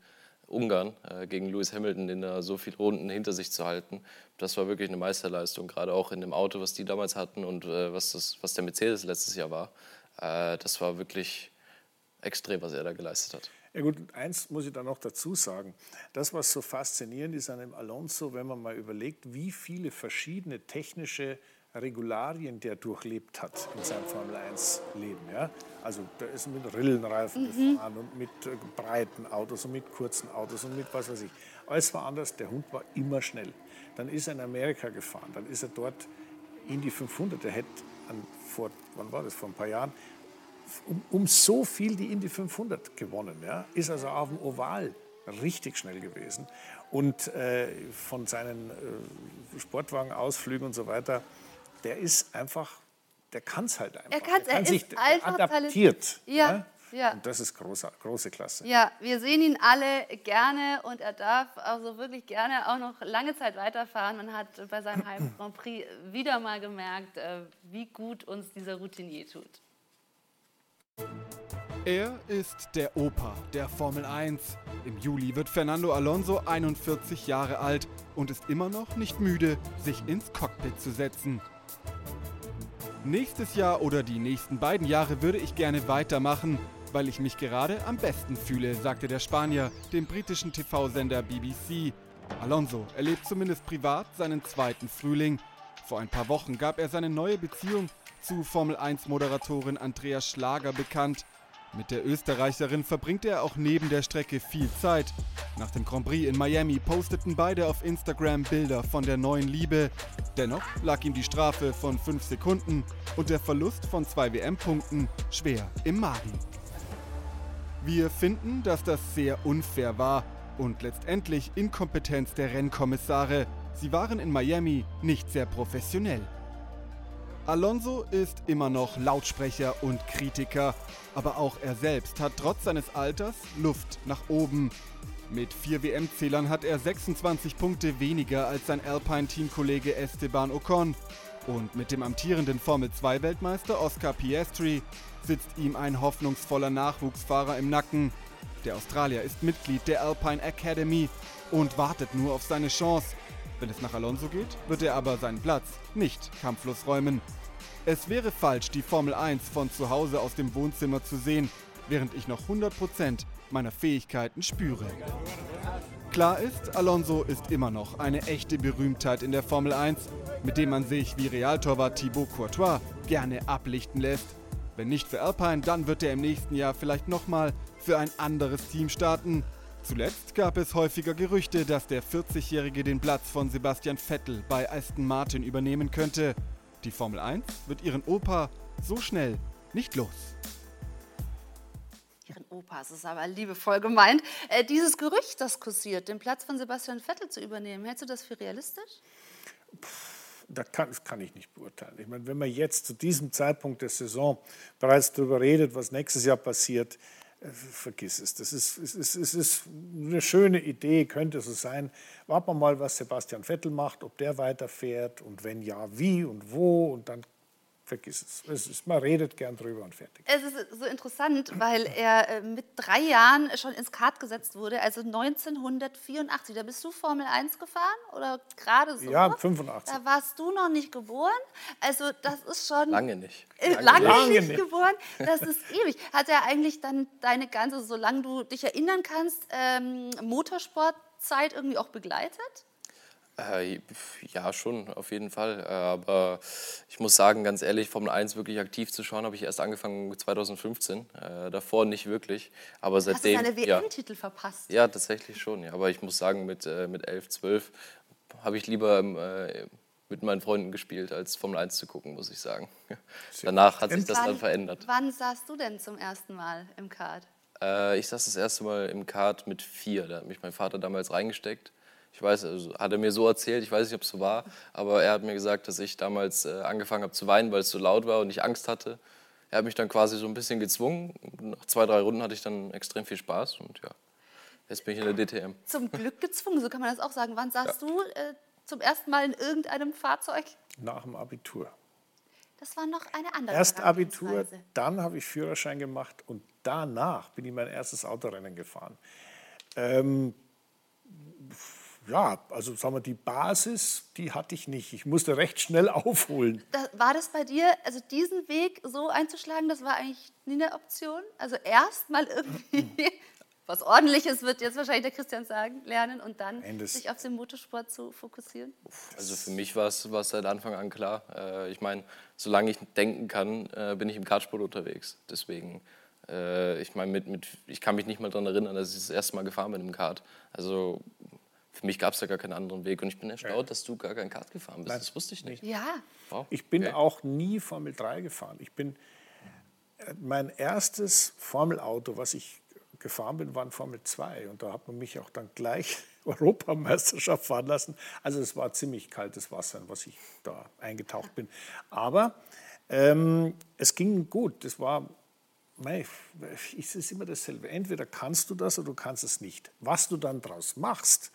Ungarn äh, gegen Lewis Hamilton, in da so viele Runden hinter sich zu halten. Das war wirklich eine Meisterleistung, gerade auch in dem Auto, was die damals hatten und äh, was, das, was der Mercedes letztes Jahr war. Äh, das war wirklich extrem, was er da geleistet hat. Ja gut, eins muss ich da noch dazu sagen. Das, was so faszinierend ist an dem Alonso, wenn man mal überlegt, wie viele verschiedene technische Regularien der durchlebt hat in seinem Formel-1-Leben. Ja? Also da ist mit Rillenreifen mhm. gefahren und mit äh, breiten Autos und mit kurzen Autos und mit was weiß ich. Alles war anders, der Hund war immer schnell. Dann ist er in Amerika gefahren, dann ist er dort in die 500. Er hätte an, vor, wann war das, vor ein paar Jahren, um, um so viel die Indy 500 gewonnen. Ja? Ist also auf dem Oval richtig schnell gewesen. Und äh, von seinen äh, Sportwagenausflügen und so weiter, der ist einfach der kann es halt einfach. Er, kann's, er kann er sich einfach adaptiert. Ja. ja. Ja. Und das ist große, große Klasse. Ja, wir sehen ihn alle gerne und er darf also wirklich gerne auch noch lange Zeit weiterfahren. Man hat bei seinem Heim <clears throat> Grand Prix wieder mal gemerkt, äh, wie gut uns dieser Routinier tut. Er ist der Opa der Formel 1. Im Juli wird Fernando Alonso 41 Jahre alt und ist immer noch nicht müde, sich ins Cockpit zu setzen. Nächstes Jahr oder die nächsten beiden Jahre würde ich gerne weitermachen, weil ich mich gerade am besten fühle, sagte der Spanier dem britischen TV-Sender BBC. Alonso erlebt zumindest privat seinen zweiten Frühling. Vor ein paar Wochen gab er seine neue Beziehung zu Formel 1-Moderatorin Andrea Schlager bekannt. Mit der Österreicherin verbringt er auch neben der Strecke viel Zeit. Nach dem Grand Prix in Miami posteten beide auf Instagram Bilder von der neuen Liebe. Dennoch lag ihm die Strafe von 5 Sekunden und der Verlust von zwei WM-Punkten schwer im Magen. Wir finden, dass das sehr unfair war und letztendlich Inkompetenz der Rennkommissare. Sie waren in Miami nicht sehr professionell. Alonso ist immer noch Lautsprecher und Kritiker, aber auch er selbst hat trotz seines Alters Luft nach oben. Mit vier WM-Zählern hat er 26 Punkte weniger als sein Alpine-Teamkollege Esteban Ocon. Und mit dem amtierenden Formel-2-Weltmeister Oscar Piastri sitzt ihm ein hoffnungsvoller Nachwuchsfahrer im Nacken. Der Australier ist Mitglied der Alpine Academy und wartet nur auf seine Chance. Wenn es nach Alonso geht, wird er aber seinen Platz nicht kampflos räumen. Es wäre falsch, die Formel 1 von zu Hause aus dem Wohnzimmer zu sehen, während ich noch 100% meiner Fähigkeiten spüre. Klar ist, Alonso ist immer noch eine echte Berühmtheit in der Formel 1, mit dem man sich wie Realtorwart Thibaut Courtois gerne ablichten lässt. Wenn nicht für Alpine, dann wird er im nächsten Jahr vielleicht nochmal für ein anderes Team starten. Zuletzt gab es häufiger Gerüchte, dass der 40-Jährige den Platz von Sebastian Vettel bei Aston Martin übernehmen könnte. Die Formel 1 wird ihren Opa so schnell nicht los. Ihren Opa, das ist aber liebevoll gemeint. Äh, dieses Gerücht, das kursiert, den Platz von Sebastian Vettel zu übernehmen, hältst du das für realistisch? Das kann, das kann ich nicht beurteilen. Ich meine, wenn man jetzt zu diesem Zeitpunkt der Saison bereits darüber redet, was nächstes Jahr passiert, äh, vergiss es. Das ist, es, ist, es ist eine schöne Idee, könnte so sein. Warten wir mal, was Sebastian Vettel macht, ob der weiterfährt und wenn ja, wie und wo. Und dann vergiss es. es ist, man redet gern drüber und fertig. Es ist so interessant, weil er äh, mit drei Jahren schon ins Kart gesetzt wurde, also 1984. Da bist du Formel 1 gefahren oder gerade so? Ja, 85. Da warst du noch nicht geboren. Also das ist schon... Lange nicht. Äh, Lange, lange nicht. nicht geboren. Das ist <laughs> ewig. Hat er eigentlich dann deine ganze, solange du dich erinnern kannst, ähm, Motorsportzeit irgendwie auch begleitet? Äh, ja, schon, auf jeden Fall. Äh, aber ich muss sagen, ganz ehrlich, Formel 1 wirklich aktiv zu schauen, habe ich erst angefangen 2015. Äh, davor nicht wirklich. Aber seitdem. Hast du seine ja, WM-Titel verpasst? ja, tatsächlich schon. Ja. Aber ich muss sagen, mit, äh, mit 11, 12 habe ich lieber mit meinen Freunden gespielt, als Formel 1 zu gucken, muss ich sagen. Danach hat sich das dann verändert. Wann saßt du denn zum ersten Mal im Kart? Ich saß das erste Mal im Kart mit vier. Da hat mich mein Vater damals reingesteckt. Ich weiß, also hat er mir so erzählt, ich weiß nicht, ob es so war, aber er hat mir gesagt, dass ich damals äh, angefangen habe zu weinen, weil es so laut war und ich Angst hatte. Er hat mich dann quasi so ein bisschen gezwungen. Nach zwei, drei Runden hatte ich dann extrem viel Spaß und ja, jetzt bin ich in der DTM. Zum Glück gezwungen, so kann man das auch sagen. Wann saßt du äh, zum ersten Mal in irgendeinem Fahrzeug? Nach dem Abitur. Das war noch eine andere Erst Abitur, dann habe ich Führerschein gemacht und danach bin ich mein erstes Autorennen gefahren. Ähm, ja, also sagen wir, die Basis, die hatte ich nicht. Ich musste recht schnell <laughs> aufholen. Da, war das bei dir, also diesen Weg so einzuschlagen, das war eigentlich nie eine Option? Also erst mal irgendwie <laughs> was Ordentliches wird jetzt wahrscheinlich der Christian sagen, lernen und dann Nein, das- sich auf den Motorsport zu fokussieren? Also für mich war es war es seit Anfang an klar. Äh, ich meine, solange ich denken kann, äh, bin ich im Kartsport unterwegs. Deswegen, äh, ich meine, mit, mit, ich kann mich nicht mal daran erinnern, dass ich das erste Mal gefahren bin im Kart. Also für mich gab es da gar keinen anderen Weg. Und ich bin erstaunt, dass du gar kein Kart gefahren bist. Das wusste ich nicht. Ja, Wow. Ich bin Okay. auch nie Formel 3 gefahren. Ich bin, äh, mein erstes Formelauto, was ich gefahren bin, war ein Formel 2. Und da hat man mich auch dann gleich <laughs> Europameisterschaft fahren lassen. Also es war ziemlich kaltes Wasser, in was ich da eingetaucht bin. Aber Ähm, es ging gut. Das war, es ist immer dasselbe. Entweder kannst du das oder du kannst es nicht. Was du dann daraus machst,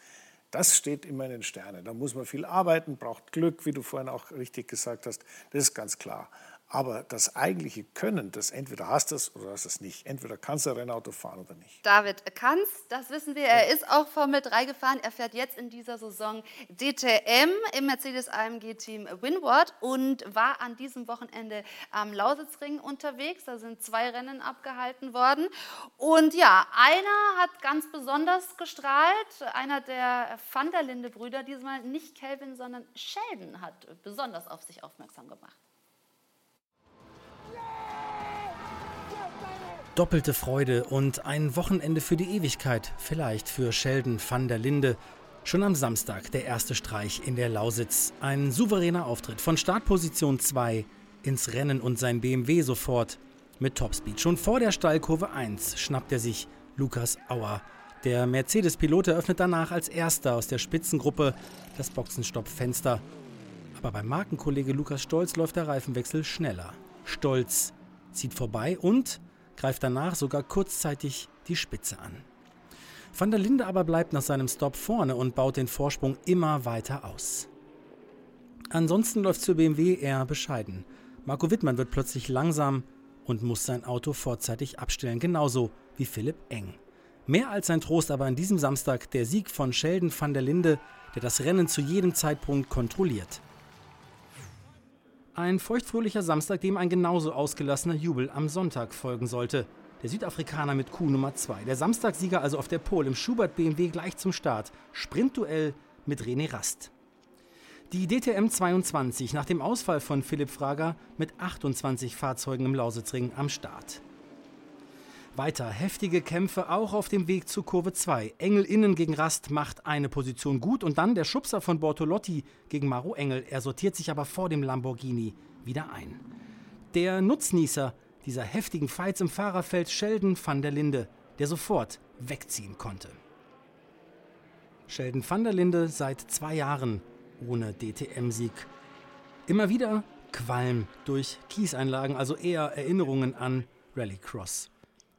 das steht immer in den Sternen. Da muss man viel arbeiten, braucht Glück, wie du vorhin auch richtig gesagt hast. Das ist ganz klar. Aber das eigentliche Können, das entweder hast du es oder hast du es nicht. Entweder kannst du ein Rennauto fahren oder nicht. David kann es, das wissen wir. Er ist auch Formel 3 gefahren. Er fährt jetzt in dieser Saison DTM im Mercedes-AMG-Team Winward und war an diesem Wochenende am Lausitzring unterwegs. Da sind zwei Rennen abgehalten worden. Und ja, einer hat ganz besonders gestrahlt. Einer der Van der Linde-Brüder, diesmal nicht Kelvin, sondern Sheldon, hat besonders auf sich aufmerksam gemacht. Doppelte Freude und ein Wochenende für die Ewigkeit, vielleicht für Sheldon van der Linde. Schon am Samstag der erste Streich in der Lausitz. Ein souveräner Auftritt von Startposition 2 ins Rennen und sein BMW sofort mit Topspeed. Schon vor der Stallkurve 1 schnappt er sich Lukas Auer. Der Mercedes-Pilot eröffnet danach als erster aus der Spitzengruppe das Boxenstoppfenster. Aber beim Markenkollege Lukas Stolz läuft der Reifenwechsel schneller. Stolz zieht vorbei und greift danach sogar kurzzeitig die Spitze an. Van der Linde aber bleibt nach seinem Stop vorne und baut den Vorsprung immer weiter aus. Ansonsten läuft für BMW eher bescheiden. Marco Wittmann wird plötzlich langsam und muss sein Auto vorzeitig abstellen, genauso wie Philipp Eng. Mehr als ein Trost aber an diesem Samstag der Sieg von Sheldon van der Linde, der das Rennen zu jedem Zeitpunkt kontrolliert. Ein feuchtfröhlicher Samstag, dem ein genauso ausgelassener Jubel am Sonntag folgen sollte. Der Südafrikaner mit Kuh Nummer 2. Der Samstagssieger also auf der Pole im Schubert BMW gleich zum Start. Sprintduell mit René Rast. Die DTM 22 nach dem Ausfall von Philipp Frager mit 28 Fahrzeugen im Lausitzring am Start. Weiter heftige Kämpfe auch auf dem Weg zu Kurve 2. Engel innen gegen Rast macht eine Position gut und dann der Schubser von Bortolotti gegen Maro Engel. Er sortiert sich aber vor dem Lamborghini wieder ein. Der Nutznießer dieser heftigen Fights im Fahrerfeld Sheldon van der Linde, der sofort wegziehen konnte. Sheldon van der Linde seit zwei Jahren ohne DTM-Sieg. Immer wieder Qualm durch Kieseinlagen, also eher Erinnerungen an Rallycross.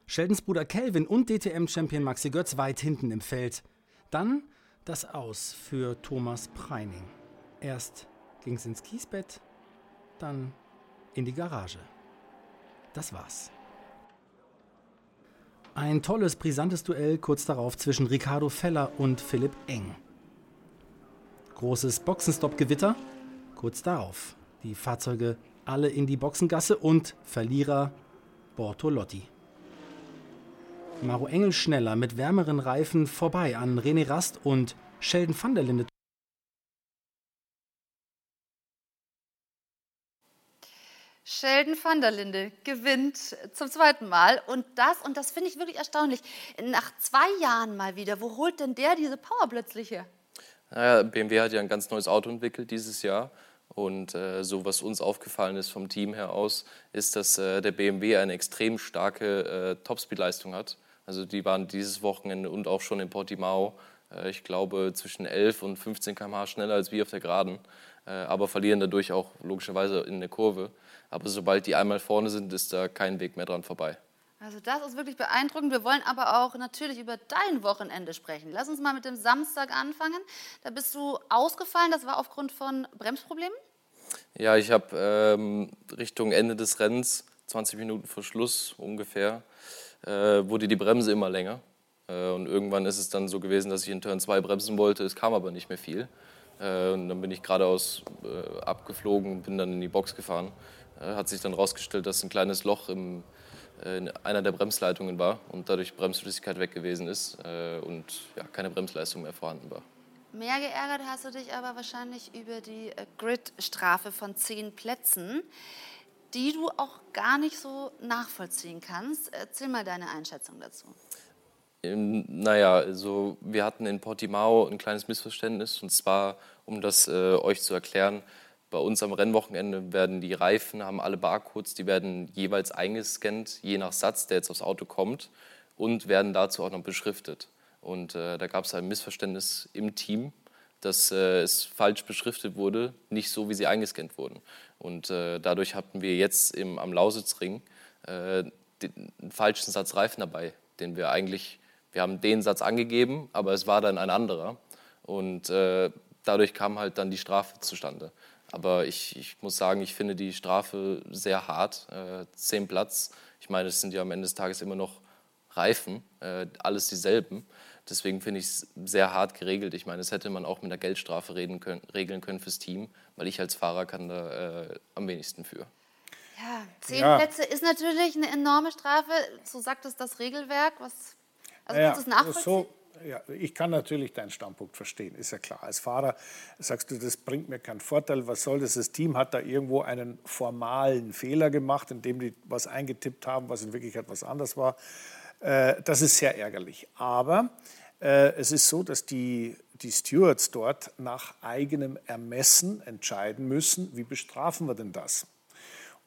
Sheldons Bruder Kelvin und DTM-Champion Maxi Götz weit hinten im Feld. Dann das Aus für Thomas Preining. Erst ging es ins Kiesbett, dann in die Garage. Das war's. Ein tolles, brisantes Duell kurz darauf zwischen Ricardo Feller und Philipp Eng. Großes Boxenstopp-Gewitter kurz darauf. Die Fahrzeuge alle in die Boxengasse und Verlierer Bortolotti. Maro Engel schneller mit wärmeren Reifen vorbei an René Rast und Sheldon van der Linde. Sheldon van der Linde gewinnt zum zweiten Mal und das, und das finde ich wirklich erstaunlich, nach zwei Jahren mal wieder, wo holt denn der diese Power plötzlich her? Naja, BMW hat ja ein ganz neues Auto entwickelt dieses Jahr und äh, so, was uns aufgefallen ist vom Team her aus, ist, dass äh, der BMW eine extrem starke äh, Topspeed-Leistung hat. Also die waren dieses Wochenende und auch schon in Portimao, äh, ich glaube, zwischen 11 und 15 km/h schneller als wir auf der Geraden, äh, aber verlieren dadurch auch logischerweise in der Kurve. Aber sobald die einmal vorne sind, ist da kein Weg mehr dran vorbei. Also das ist wirklich beeindruckend. Wir wollen aber auch natürlich über dein Wochenende sprechen. Lass uns mal mit dem Samstag anfangen. Da bist du ausgefallen. Das war aufgrund von Bremsproblemen? Ja, ich habe ähm, Richtung Ende des Rennens, 20 Minuten vor Schluss ungefähr, äh, wurde die Bremse immer länger. Äh, und irgendwann ist es dann so gewesen, dass ich in Turn 2 bremsen wollte. Es kam aber nicht mehr viel. Äh, und dann bin ich geradeaus äh, abgeflogen bin dann in die Box gefahren. Äh, hat sich dann herausgestellt, dass ein kleines Loch im, äh, in einer der Bremsleitungen war und dadurch Bremsflüssigkeit weg gewesen ist und ja, keine Bremsleistung mehr vorhanden war. Mehr geärgert hast du dich aber wahrscheinlich über die Grid-Strafe von zehn Plätzen die du auch gar nicht so nachvollziehen kannst. Erzähl mal deine Einschätzung dazu. Ähm, naja, also wir hatten in Portimao ein kleines Missverständnis und zwar, um das äh, euch zu erklären, bei uns am Rennwochenende werden die Reifen, haben alle Barcodes, die werden jeweils eingescannt, je nach Satz, der jetzt aufs Auto kommt und werden dazu auch noch beschriftet. Und äh, da gab es ein Missverständnis im Team dass äh, es falsch beschriftet wurde, nicht so, wie sie eingescannt wurden. Und äh, dadurch hatten wir jetzt im, am Lausitzring äh, den falschen Satz Reifen dabei, den wir eigentlich, wir haben den Satz angegeben, aber es war dann ein anderer. Und äh, dadurch kam halt dann die Strafe zustande. Aber ich, ich, muss sagen, ich finde die Strafe sehr hart. Äh, zehn Platz. Ich meine, es sind ja am Ende des Tages immer noch Reifen, äh, alles dieselben. Deswegen finde ich es sehr hart geregelt. Ich meine, das hätte man auch mit einer Geldstrafe können, regeln können fürs Team, weil ich als Fahrer kann da äh, am wenigsten für. Ja, zehn ja. Plätze ist natürlich eine enorme Strafe. So sagt es das Regelwerk. Was, also ja, kannst du es nachvollziehen? So, ja, ich kann natürlich deinen Standpunkt verstehen, ist ja klar. Als Fahrer sagst du, das bringt mir keinen Vorteil. Was soll das? Das Team hat da irgendwo einen formalen Fehler gemacht, indem die was eingetippt haben, was in Wirklichkeit was anderes war. Äh, das ist sehr ärgerlich. Aber äh, es ist so, dass die, die Stewards dort nach eigenem Ermessen entscheiden müssen, wie bestrafen wir denn das?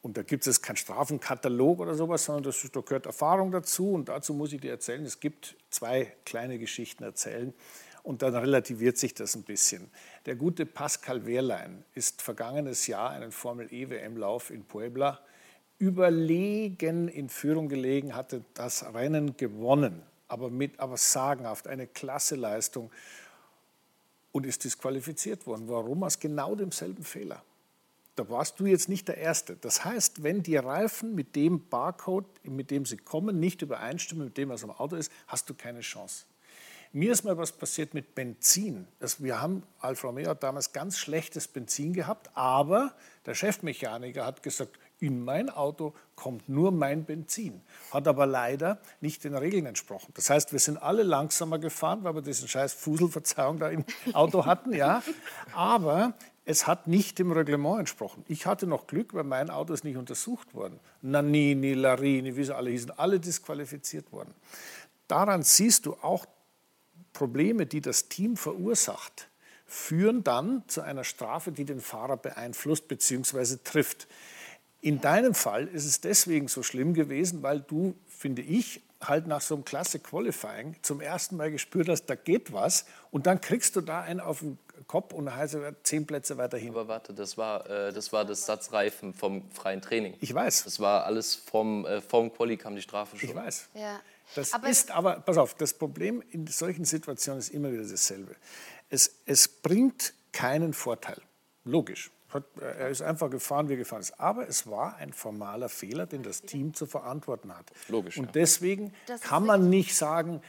Und da gibt es keinen Strafenkatalog oder sowas, sondern das, da gehört Erfahrung dazu. Und dazu muss ich dir erzählen, es gibt zwei kleine Geschichten erzählen. Und dann relativiert sich das ein bisschen. Der gute Pascal Wehrlein ist vergangenes Jahr einen Formel-E-WM-Lauf in Puebla überlegen in Führung gelegen, hatte das Rennen gewonnen, aber mit aber sagenhaft eine klasse Leistung und ist disqualifiziert worden. Warum? Aus genau demselben Fehler da warst du jetzt nicht der Erste. Das heißt, wenn die Reifen mit dem Barcode, mit dem sie kommen, nicht übereinstimmen mit dem, was am Auto ist, hast du keine Chance. Mir ist mal was passiert mit Benzin. wir haben, Alfa Romeo hat damals ganz schlechtes Benzin gehabt, aber der Chefmechaniker hat gesagt, in mein Auto kommt nur mein Benzin. Hat aber leider nicht den Regeln entsprochen. Das heißt, wir sind alle langsamer gefahren, weil wir diesen scheiß Fuselverzeihung da im <laughs> Auto hatten, ja. Aber es hat nicht dem Reglement entsprochen. Ich hatte noch Glück, weil mein Auto ist nicht untersucht worden. Nannini, Larini, wie sie alle hießen, alle disqualifiziert worden. Daran siehst du auch Probleme, die das Team verursacht, führen dann zu einer Strafe, die den Fahrer beeinflusst bzw. trifft. In deinem Fall ist es deswegen so schlimm gewesen, weil du, finde ich, halt nach so einem Klasse Qualifying zum ersten Mal gespürt hast, da geht was und dann kriegst du da einen auf den Kopf und heißt zehn Plätze weiter hin. Aber warte, das war, äh, das war das Satzreifen vom freien Training. Ich weiß. Das war alles vom, äh, vom Quali kam die Strafe schon. Ich weiß. Ja. Das aber ist aber, pass auf, das Problem in solchen Situationen ist immer wieder dasselbe. Es, es bringt keinen Vorteil. Logisch. Er ist einfach gefahren, wie er gefahren ist. Aber es war ein formaler Fehler, den das Team zu verantworten hat. Logisch. Und deswegen kann man nicht sagen,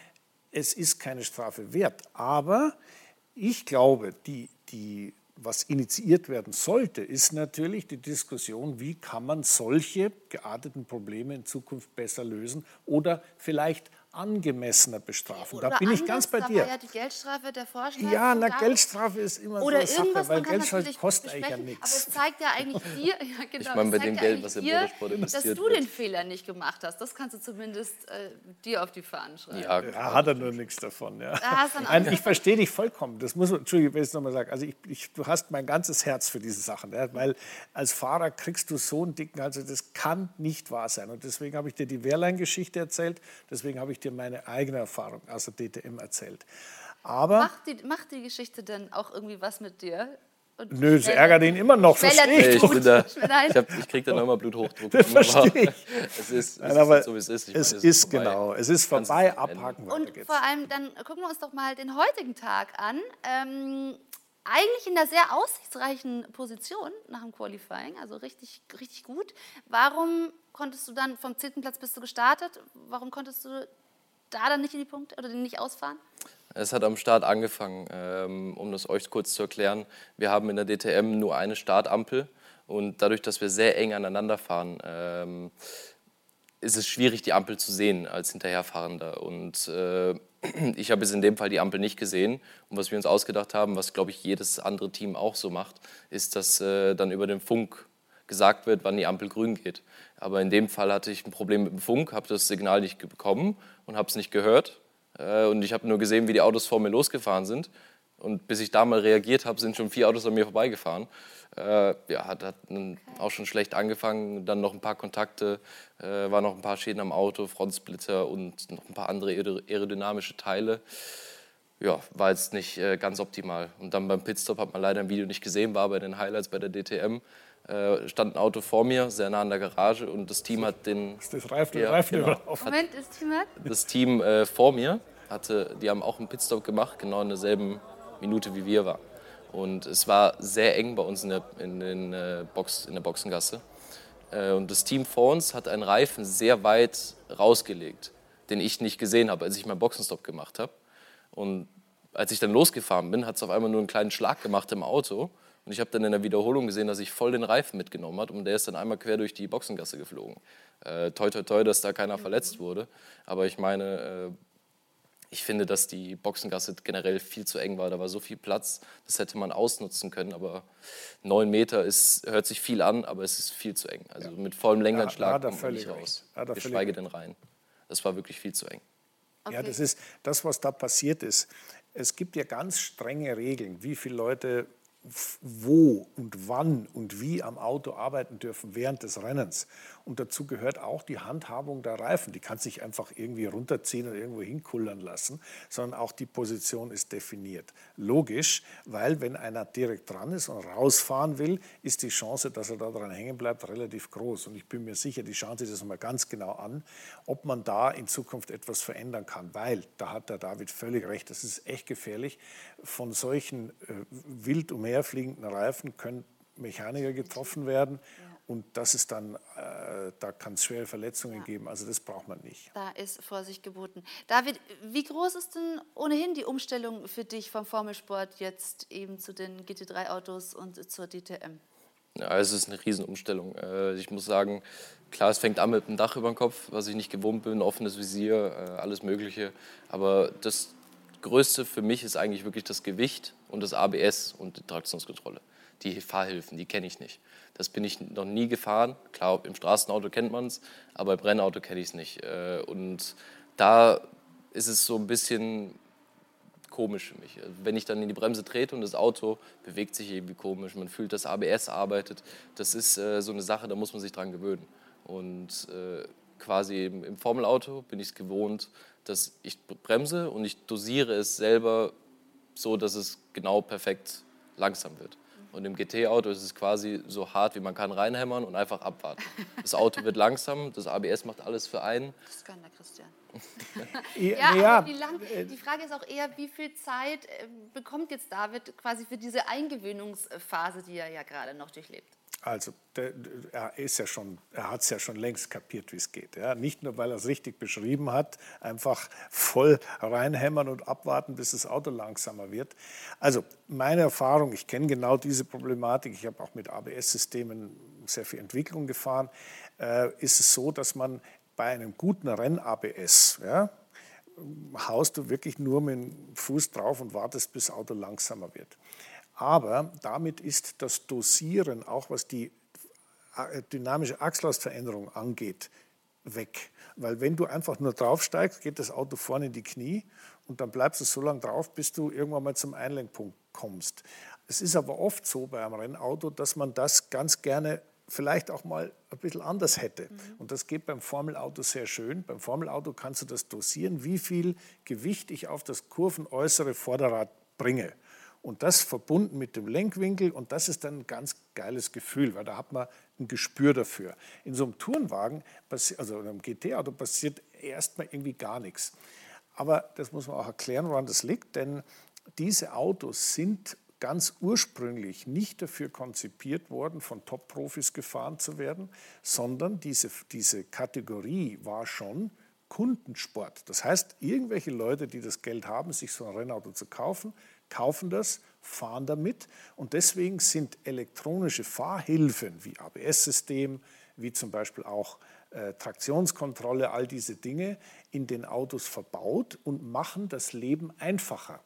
es ist keine Strafe wert. Aber ich glaube, die, die, was initiiert werden sollte, ist natürlich die Diskussion, wie kann man solche gearteten Probleme in Zukunft besser lösen oder vielleicht angemessener bestrafen. Oder da bin ich ganz bei dir. Da war ja die Geldstrafe der Vorschlag. Ja, na, Geldstrafe ist immer oder so eine Sache, weil Geldstrafe kostet eigentlich ja nichts. Aber es zeigt ja eigentlich <laughs> dir, ja, genau, ich meine, bei dem Geld, was im Motorsport investiert dass du wird. den Fehler nicht gemacht hast. Das kannst du zumindest äh, dir auf die Fahnen schreiben. Ja, ja hat er nur nichts davon. Ja. Nein, ich verstehe dich vollkommen. Das muss, Entschuldigung, wenn ich es nochmal sage. Also ich, ich, du hast mein ganzes Herz für diese Sachen. Ja, weil als Fahrer kriegst du so einen dicken Hals. Also das kann nicht wahr sein. Und deswegen habe ich dir die Wehrlein-Geschichte erzählt. Deswegen habe ich dir meine eigene Erfahrung aus der DTM erzählt. Aber macht die, macht die Geschichte denn auch irgendwie was mit dir? Und Nö, es ärgert ihn immer noch, verstehe ich. Ich, da, ich, ich kriege dann nochmal Bluthochdruck. Das verstehe ich. Es ist, Nein, aber ist so, wie es ist. Ich es meine, ist, ist genau, es ist vorbei, abhaken. Und vor allem, dann gucken wir uns doch mal den heutigen Tag an. Ähm, eigentlich in einer sehr aussichtsreichen Position nach dem Qualifying, also richtig, richtig gut. Warum konntest du dann vom 10. Platz bist du gestartet? Warum konntest du da dann nicht in die Punkte oder nicht ausfahren? Es hat am Start angefangen, ähm, um das euch kurz zu erklären. Wir haben in der DTM nur eine Startampel und dadurch, dass wir sehr eng aneinander fahren, ähm, ist es schwierig, die Ampel zu sehen als Hinterherfahrender. Und äh, <clears throat> ich habe jetzt in dem Fall die Ampel nicht gesehen. Und was wir uns ausgedacht haben, was glaube ich jedes andere Team auch so macht, ist, dass äh, dann über den Funk gesagt wird, wann die Ampel grün geht. Aber in dem Fall hatte ich ein Problem mit dem Funk, habe das Signal nicht bekommen und habe es nicht gehört. Äh, und ich habe nur gesehen, wie die Autos vor mir losgefahren sind. Und bis ich da mal reagiert habe, sind schon vier Autos an mir vorbeigefahren. Äh, ja, hat, hat auch schon schlecht angefangen. Dann noch ein paar Kontakte, äh, waren noch ein paar Schäden am Auto, Frontsplitter und noch ein paar andere aerodynamische Teile. ja, war jetzt nicht äh, ganz optimal. Und dann beim Pitstop hat man leider ein Video nicht gesehen, war bei den Highlights bei der DTM. Äh, stand ein Auto vor mir, sehr nah an der Garage und das Team hat den... Ist das Reifen, ja, Reifen genau, Moment, das Team hat? Das Team äh, vor mir, hatte, die haben auch einen Pitstop gemacht, genau in derselben Minute wie wir waren. Und es war sehr eng bei uns in der, in den, äh, Box, in der Boxengasse. Äh, und das Team vor uns hat einen Reifen sehr weit rausgelegt, den ich nicht gesehen habe, als ich meinen Boxenstopp gemacht habe. Und als ich dann losgefahren bin, hat es auf einmal nur einen kleinen Schlag gemacht im Auto. Und ich habe dann in der Wiederholung gesehen, dass ich voll den Reifen mitgenommen hat und der ist dann einmal quer durch die Boxengasse geflogen. Äh, toi, toi, toi, dass da keiner verletzt wurde. Aber ich meine, äh, ich finde, dass die Boxengasse generell viel zu eng war. Da war so viel Platz, das hätte man ausnutzen können. Aber neun Meter ist, hört sich viel an, aber es ist viel zu eng. Also ja. mit vollem Lenkrad kommt man nicht raus. Geschweige denn rein. Das war wirklich viel zu eng. Okay. Ja, das ist das, was da passiert ist. Es gibt ja ganz strenge Regeln, wie viele Leute wo und wann und wie am Auto arbeiten dürfen während des Rennens. Und dazu gehört auch die Handhabung der Reifen. Die kann sich einfach irgendwie runterziehen und irgendwo hinkullern lassen, sondern auch die Position ist definiert. Logisch, weil wenn einer direkt dran ist und rausfahren will, ist die Chance, dass er da dran hängen bleibt, relativ groß. Und ich bin mir sicher, die schauen sich das mal ganz genau an, ob man da in Zukunft etwas verändern kann. Weil, da hat der David völlig recht, das ist echt gefährlich. Von solchen äh, wild umherfliegenden Reifen können Mechaniker getroffen werden. Und das ist dann, äh, da kann es schwere Verletzungen ja. geben. Also das braucht man nicht. Da ist Vorsicht geboten. David, wie groß ist denn ohnehin die Umstellung für dich vom Formelsport jetzt eben zu den GT3-Autos und zur DTM? Ja, es ist eine Riesenumstellung. Äh, ich muss sagen, klar, es fängt an mit dem Dach über dem Kopf, was ich nicht gewohnt bin, offenes Visier, äh, alles Mögliche. Aber das Größte für mich ist eigentlich wirklich das Gewicht und das ABS und die Traktionskontrolle. Die Fahrhilfen, die kenne ich nicht. Das bin ich noch nie gefahren. Klar, im Straßenauto kennt man es, aber im Rennauto kenne ich es nicht. Äh, und da ist es so ein bisschen komisch für mich. Wenn ich dann in die Bremse trete und das Auto bewegt sich irgendwie komisch, man fühlt, dass ABS arbeitet, das ist äh, so eine Sache, da muss man sich dran gewöhnen. Und äh, quasi im Formelauto bin ich es gewohnt, dass ich bremse und ich dosiere es selber so, dass es genau perfekt langsam wird. Und im GT-Auto ist es quasi so hart, wie man kann reinhämmern und einfach abwarten. <laughs> Das Auto wird langsam, das ABS macht alles für einen. Das kann der Christian. <laughs> ja, ja, lang, äh, die Frage ist auch eher, wie viel Zeit äh, bekommt jetzt David quasi für diese Eingewöhnungsphase, die er ja gerade noch durchlebt? Also der, er ist ja schon, er hat es ja schon längst kapiert, wie es geht. Ja? Nicht nur, weil er es richtig beschrieben hat, einfach voll reinhämmern und abwarten, bis das Auto langsamer wird. Also meine Erfahrung, ich kenne genau diese Problematik. Ich habe auch mit ABS-Systemen sehr viel Entwicklung gefahren. Äh, ist es so, dass man bei einem guten Renn-ABS, ja, haust du wirklich nur mit dem Fuß drauf und wartest, bis das Auto langsamer wird. Aber damit ist das Dosieren, auch was die äh, dynamische Achslastveränderung angeht, weg. Weil wenn du einfach nur draufsteigst, geht das Auto vorne in die Knie und dann bleibst du so lange drauf, bis du irgendwann mal zum Einlenkpunkt kommst. Es ist aber oft so bei einem Rennauto, dass man das ganz gerne vielleicht auch mal ein bisschen anders hätte. Mhm. Und das geht beim Formelauto sehr schön. Beim Formelauto kannst du das dosieren, wie viel Gewicht ich auf das kurvenäußere Vorderrad bringe. Und das verbunden mit dem Lenkwinkel und das ist dann ein ganz geiles Gefühl, weil da hat man ein Gespür dafür. In so einem Tourenwagen, also in einem GT-Auto passiert erstmal irgendwie gar nichts. Aber das muss man auch erklären, woran das liegt, denn diese Autos sind ganz ursprünglich nicht dafür konzipiert worden, von Top-Profis gefahren zu werden, sondern diese, diese Kategorie war schon Kundensport. Das heißt, irgendwelche Leute, die das Geld haben, sich so ein Rennauto zu kaufen, kaufen das, fahren damit und deswegen sind elektronische Fahrhilfen wie ABS-System, wie zum Beispiel auch äh, Traktionskontrolle, all diese Dinge in den Autos verbaut und machen das Leben einfacher.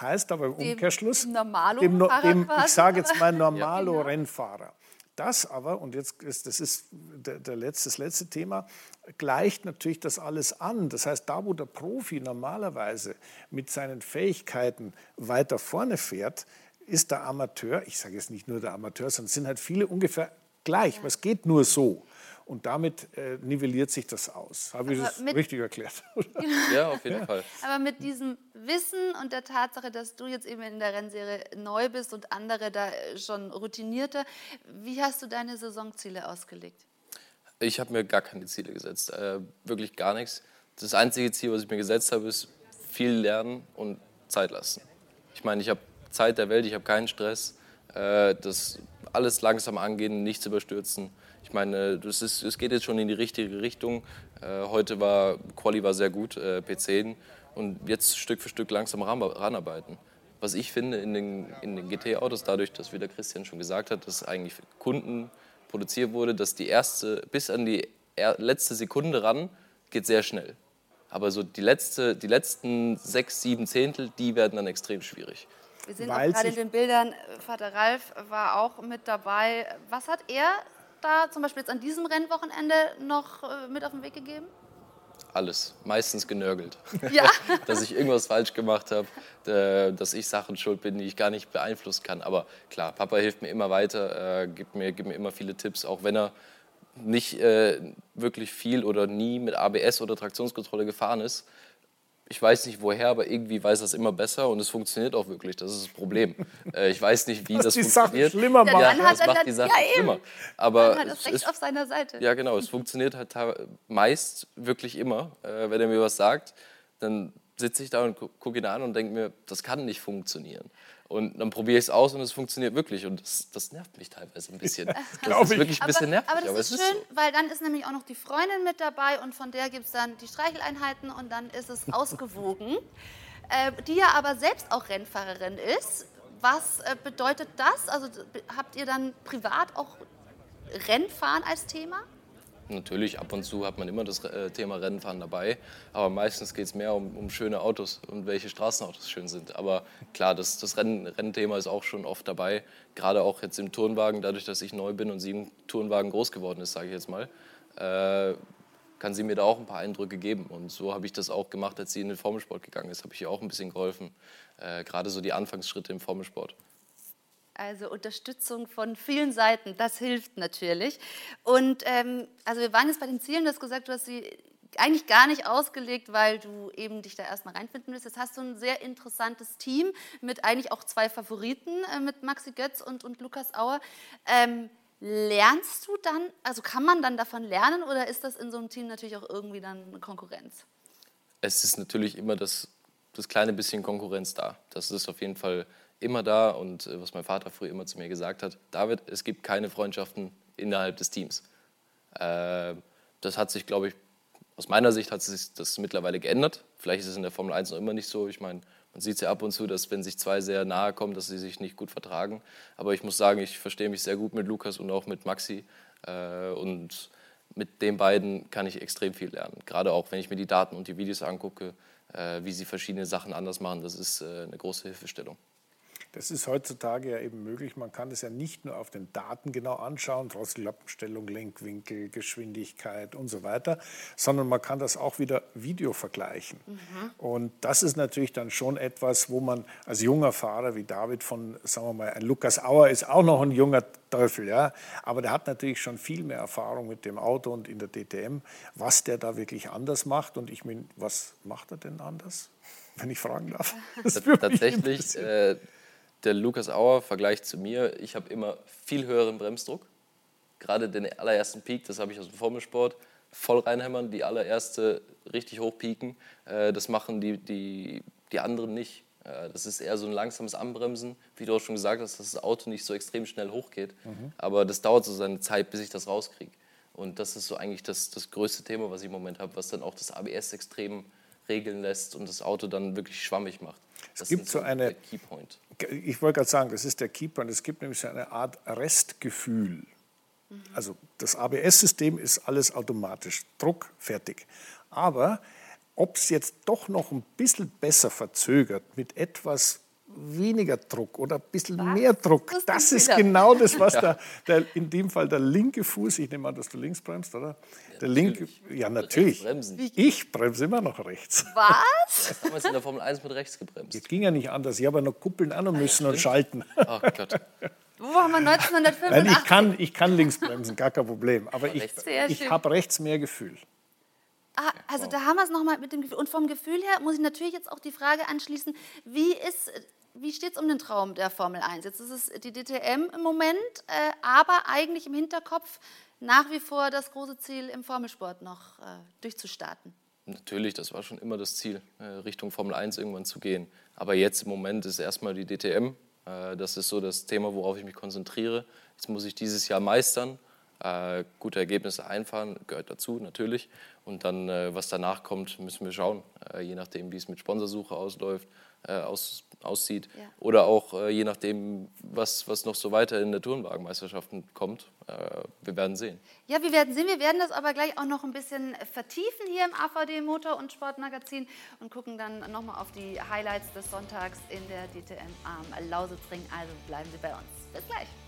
Heißt aber im Umkehrschluss, dem, dem, dem ich sage jetzt mal <laughs> Normalo-Rennfahrer. Das aber, und jetzt ist das ist der, der letzte, das letzte Thema, gleicht natürlich das alles an. Das heißt, da wo der Profi normalerweise mit seinen Fähigkeiten weiter vorne fährt, ist der Amateur, ich sage jetzt nicht nur der Amateur, sondern es sind halt viele ungefähr gleich, ja. es geht nur so. Und damit äh, nivelliert sich das aus. Habe ich das richtig erklärt? <laughs> ja, auf jeden Fall. Aber mit diesem Wissen und der Tatsache, dass du jetzt eben in der Rennserie neu bist und andere da schon routinierter, wie hast du deine Saisonziele ausgelegt? Ich habe mir gar keine Ziele gesetzt, äh, wirklich gar nichts. Das einzige Ziel, was ich mir gesetzt habe, ist viel lernen und Zeit lassen. Ich meine, ich habe Zeit der Welt, ich habe keinen Stress. Äh, das alles langsam angehen, nichts überstürzen. Ich meine, es geht jetzt schon in die richtige Richtung. Äh, heute war Quali war sehr gut, äh, P10 und jetzt Stück für Stück langsam ran, ranarbeiten. Was ich finde in den, in den GT-Autos, dadurch, dass wie der Christian schon gesagt hat, dass eigentlich für Kunden produziert wurde, dass die erste bis an die letzte Sekunde ran geht sehr schnell. Aber so die, letzte, die letzten sechs, sieben Zehntel, die werden dann extrem schwierig. Wir sehen auch gerade in den Bildern, Vater Ralf war auch mit dabei. Was hat er da zum Beispiel jetzt an diesem Rennwochenende noch äh, mit auf den Weg gegeben? Alles, meistens genörgelt. <laughs> Ja. <laughs> dass ich irgendwas falsch gemacht habe, dass ich Sachen schuld bin, die ich gar nicht beeinflussen kann. Aber klar, Papa hilft mir immer weiter, äh, gibt, mir, gibt mir immer viele Tipps, auch wenn er nicht äh, wirklich viel oder nie mit ABS oder Traktionskontrolle gefahren ist. Ich weiß nicht woher, aber irgendwie weiß er es immer besser und es funktioniert auch wirklich. Das ist das Problem. <laughs> Äh, ich weiß nicht, wie das, das die funktioniert. Sachen schlimmer macht. Ja, dann hat das er macht dann, die Sache ja, schlimmer. Aber dann hat das Recht es, auf seiner Seite. ja, genau. Es funktioniert halt meist wirklich immer. Äh, wenn er mir was sagt, dann sitze ich da und gucke ihn an und denke mir, das kann nicht funktionieren. Und dann probiere ich es aus und es funktioniert wirklich. Und das, das nervt mich teilweise ein bisschen. <laughs> Das ist wirklich ein bisschen nervig. Aber das aber ist es schön, ist so. weil dann ist nämlich auch noch die Freundin mit dabei und von der gibt es dann die Streicheleinheiten und dann ist es ausgewogen. <laughs> äh, die ja aber selbst auch Rennfahrerin ist. Was äh, bedeutet das? Also habt ihr dann privat auch Rennfahren als Thema? Natürlich, ab und zu hat man immer das äh, Thema Rennfahren dabei, aber meistens geht es mehr um, um, schöne Autos und welche Straßenautos schön sind. Aber klar, das, das Renn, Rennthema ist auch schon oft dabei, gerade auch jetzt im Turnwagen, dadurch, dass ich neu bin und sie im Turnwagen groß geworden ist, sage ich jetzt mal, äh, kann sie mir da auch ein paar Eindrücke geben. Und so habe ich das auch gemacht, als sie in den Formelsport gegangen ist, habe ich ihr auch ein bisschen geholfen, äh, gerade so die Anfangsschritte im Formelsport. Also Unterstützung von vielen Seiten, das hilft natürlich. Und ähm, also wir waren jetzt bei den Zielen, du hast gesagt, du hast sie eigentlich gar nicht ausgelegt, weil du eben dich da erstmal reinfinden willst. Jetzt hast du ein sehr interessantes Team mit eigentlich auch zwei Favoriten, äh, mit Maxi Götz und, und Lukas Auer. Ähm, lernst du dann, also kann man dann davon lernen oder ist das in so einem Team natürlich auch irgendwie dann eine Konkurrenz? Es ist natürlich immer das, das kleine bisschen Konkurrenz da. Das ist auf jeden Fall immer da und äh, was mein Vater früher immer zu mir gesagt hat, David, es gibt keine Freundschaften innerhalb des Teams. Äh, das hat sich, glaube ich, aus meiner Sicht hat sich das mittlerweile geändert. Vielleicht ist es in der Formel 1 noch immer nicht so. Ich meine, man sieht es ja ab und zu, dass wenn sich zwei sehr nahe kommen, dass sie sich nicht gut vertragen. Aber ich muss sagen, ich verstehe mich sehr gut mit Lukas und auch mit Maxi. Äh, und mit den beiden kann ich extrem viel lernen. Gerade auch, wenn ich mir die Daten und die Videos angucke, äh, wie sie verschiedene Sachen anders machen. Das ist eine große Hilfestellung. Das ist heutzutage ja eben möglich. Man kann es ja nicht nur auf den Daten genau anschauen, Drosselklappenstellung, Lenkwinkel, Geschwindigkeit und so weiter, sondern man kann das auch wieder Video vergleichen. Mhm. Und das ist natürlich dann schon etwas, wo man als junger Fahrer wie David von, sagen wir mal, ein Lukas Auer ist auch noch ein junger Teufel, ja, aber der hat natürlich schon viel mehr Erfahrung mit dem Auto und in der DTM, was der da wirklich anders macht. Und ich meine, was macht er denn anders? Wenn ich fragen darf. <laughs> Tatsächlich, äh, der Lukas Auer, Vergleich zu mir, ich habe immer viel höheren Bremsdruck. Gerade den allerersten Peak, das habe ich aus dem Formelsport, voll reinhämmern, die allererste richtig hoch pieken. Äh, das machen die, die, die anderen nicht. Äh, das ist eher so ein langsames Anbremsen, wie du auch schon gesagt hast, dass das Auto nicht so extrem schnell hochgeht. Mhm. Aber das dauert so seine Zeit, bis ich das rauskriege. Und das ist so eigentlich das, das größte Thema, was ich im Moment habe, was dann auch das ABS extrem regeln lässt und das Auto dann wirklich schwammig macht. Das es gibt so eine. Keypoint. Ich wollte gerade sagen, das ist der Keypoint. Es gibt nämlich so eine Art Restgefühl. Mhm. Also das ABS-System ist alles automatisch, Druck, fertig. Aber ob es jetzt doch noch ein bisschen besser verzögert mit etwas weniger Druck oder ein bisschen was? mehr Druck. Das, das ist genau das, was ja. der, der, in dem Fall der linke Fuß, ich nehme an, dass du links bremst, oder? Ja, der linke, natürlich. ja natürlich. Ich bremse immer noch rechts. Was? Du hast in der Formel 1 mit rechts gebremst. Jetzt ging ja nicht anders. Ich habe ja noch Kuppeln an müssen ah, ja, und schalten. Ach Gott. Wo haben wir 1985? Nein, ich kann, ich kann links bremsen, gar kein Problem. Aber ich, ich habe rechts mehr Gefühl. Ah, also da haben wir es nochmal mit dem Gefühl. Und vom Gefühl her muss ich natürlich jetzt auch die Frage anschließen, wie, wie steht es um den Traum der Formel 1? Jetzt ist es die DTM im Moment, äh, aber eigentlich im Hinterkopf nach wie vor das große Ziel im Formelsport noch äh, durchzustarten. Natürlich, das war schon immer das Ziel, äh, Richtung Formel 1 irgendwann zu gehen. Aber jetzt im Moment ist erstmal die DTM. Äh, das ist so das Thema, worauf ich mich konzentriere. Jetzt muss ich dieses Jahr meistern, äh, gute Ergebnisse einfahren, gehört dazu natürlich. Und dann, äh, was danach kommt, müssen wir schauen, äh, je nachdem, wie es mit Sponsorsuche ausläuft, äh, aus, aussieht. Ja. Oder auch äh, je nachdem, was, was noch so weiter in der Turnwagenmeisterschaften kommt. Äh, wir werden sehen. Ja, wir werden sehen. Wir werden das aber gleich auch noch ein bisschen vertiefen hier im AVD Motor- und Sportmagazin und gucken dann nochmal auf die Highlights des Sonntags in der DTM am Lausitzring. Also bleiben Sie bei uns. Bis gleich.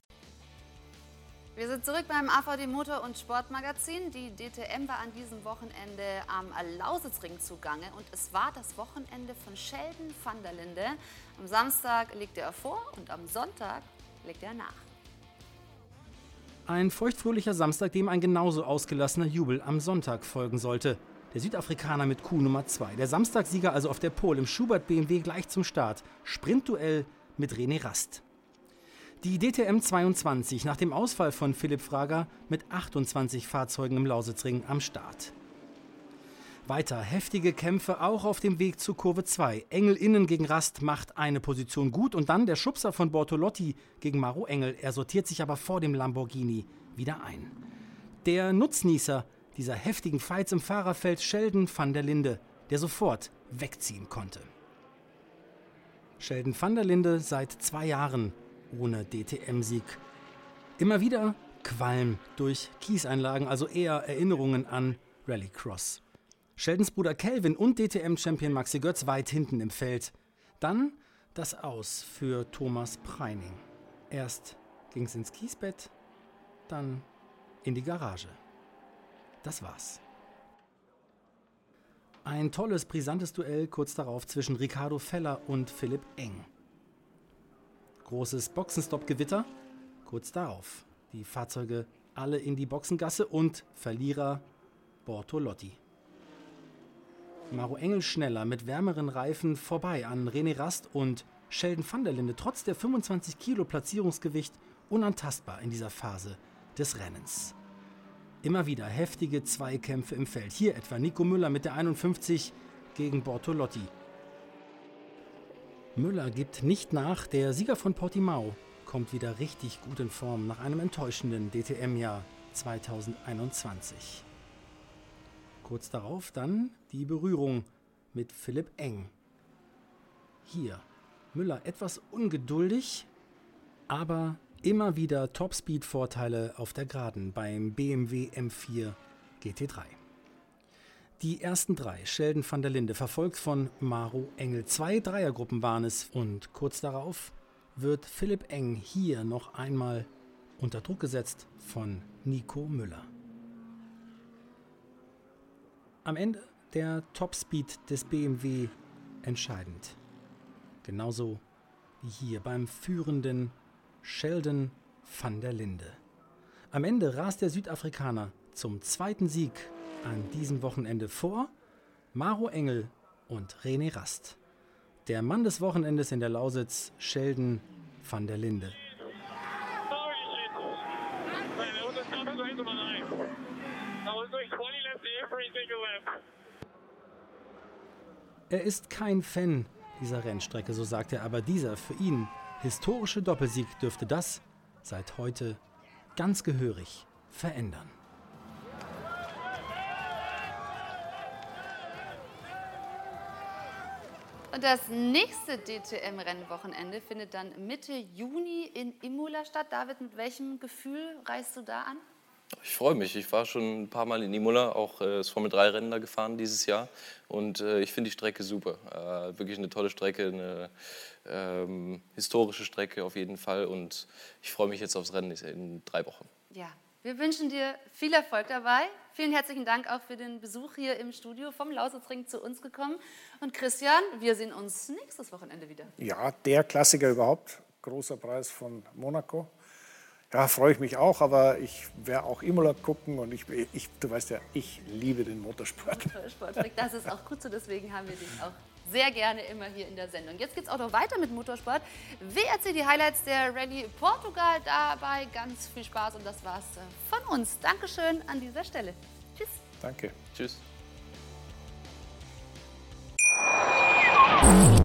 Wir sind zurück beim AVD Motor- und Sportmagazin. Die DTM war an diesem Wochenende am Lausitzring zugange und es war das Wochenende von Sheldon van der Linde. Am Samstag legte er vor und am Sonntag legte er nach. Ein feuchtfröhlicher Samstag, dem ein genauso ausgelassener Jubel am Sonntag folgen sollte. Der Südafrikaner mit Kuh Nummer 2. Der Samstagssieger also auf der Pole im Schubert BMW gleich zum Start. Sprintduell mit René Rast. Die DTM 22 nach dem Ausfall von Philipp Frager mit 28 Fahrzeugen im Lausitzring am Start. Weiter heftige Kämpfe auch auf dem Weg zu Kurve 2. Engel innen gegen Rast macht eine Position gut und dann der Schubser von Bortolotti gegen Maro Engel. Er sortiert sich aber vor dem Lamborghini wieder ein. Der Nutznießer dieser heftigen Fights im Fahrerfeld Sheldon van der Linde, der sofort wegziehen konnte. Sheldon van der Linde seit zwei Jahren ohne DTM-Sieg. Immer wieder Qualm durch Kieseinlagen, also eher Erinnerungen an Rallycross. Sheldons Bruder Kelvin und DTM-Champion Maxi Götz weit hinten im Feld. Dann das Aus für Thomas Preining. Erst ging es ins Kiesbett, dann in die Garage. Das war's. Ein tolles, brisantes Duell kurz darauf zwischen Ricardo Feller und Philipp Eng. Großes Boxenstopp-Gewitter. Kurz darauf die Fahrzeuge alle in die Boxengasse und Verlierer Bortolotti. Maro Engel schneller mit wärmeren Reifen vorbei an René Rast und Sheldon van der Linde trotz der 25 Kilo Platzierungsgewicht unantastbar in dieser Phase des Rennens. Immer wieder heftige Zweikämpfe im Feld. Hier etwa Nico Müller mit der 51 gegen Bortolotti. Müller gibt nicht nach. Der Sieger von Portimao kommt wieder richtig gut in Form nach einem enttäuschenden DTM-Jahr 2021. Kurz darauf dann die Berührung mit Philipp Eng. Hier Müller etwas ungeduldig, aber immer wieder Topspeed-Vorteile auf der Geraden beim BMW M4 GT3. Die ersten drei, Sheldon van der Linde, verfolgt von Maro Engel. Zwei Dreiergruppen waren es und kurz darauf wird Philipp Eng hier noch einmal unter Druck gesetzt von Nico Müller. Am Ende der Topspeed des BMW entscheidend. Genauso wie hier beim führenden Sheldon van der Linde. Am Ende rast der Südafrikaner zum zweiten Sieg an diesem Wochenende vor Maro Engel und René Rast. Der Mann des Wochenendes in der Lausitz, Sheldon van der Linde. Er ist kein Fan dieser Rennstrecke, so sagt er, aber dieser für ihn historische Doppelsieg dürfte das seit heute ganz gehörig verändern. Und das nächste DTM-Rennwochenende findet dann Mitte Juni in Imola statt. David, mit welchem Gefühl reist du da an? Ich freue mich. Ich war schon ein paar Mal in Imola, auch äh, das Formel-3-Rennen da gefahren dieses Jahr. Und äh, ich finde die Strecke super. Äh, wirklich eine tolle Strecke, eine ähm, historische Strecke auf jeden Fall. Und ich freue mich jetzt aufs Rennen in drei Wochen. Ja, wir wünschen dir viel Erfolg dabei. Vielen herzlichen Dank auch für den Besuch hier im Studio vom Lausitzring zu uns gekommen. Und Christian, wir sehen uns nächstes Wochenende wieder. Ja, der Klassiker überhaupt. Großer Preis von Monaco. Ja, freue ich mich auch, aber ich werde auch Imola gucken und ich, ich, du weißt ja, ich liebe den Motorsport. Motorsport, das ist auch gut so, deswegen haben wir dich auch sehr gerne immer hier in der Sendung. Jetzt geht es auch noch weiter mit Motorsport. WRC, die Highlights der Rallye Portugal, dabei ganz viel Spaß und das war's äh, von uns. Dankeschön an dieser Stelle. Tschüss. Danke. Tschüss.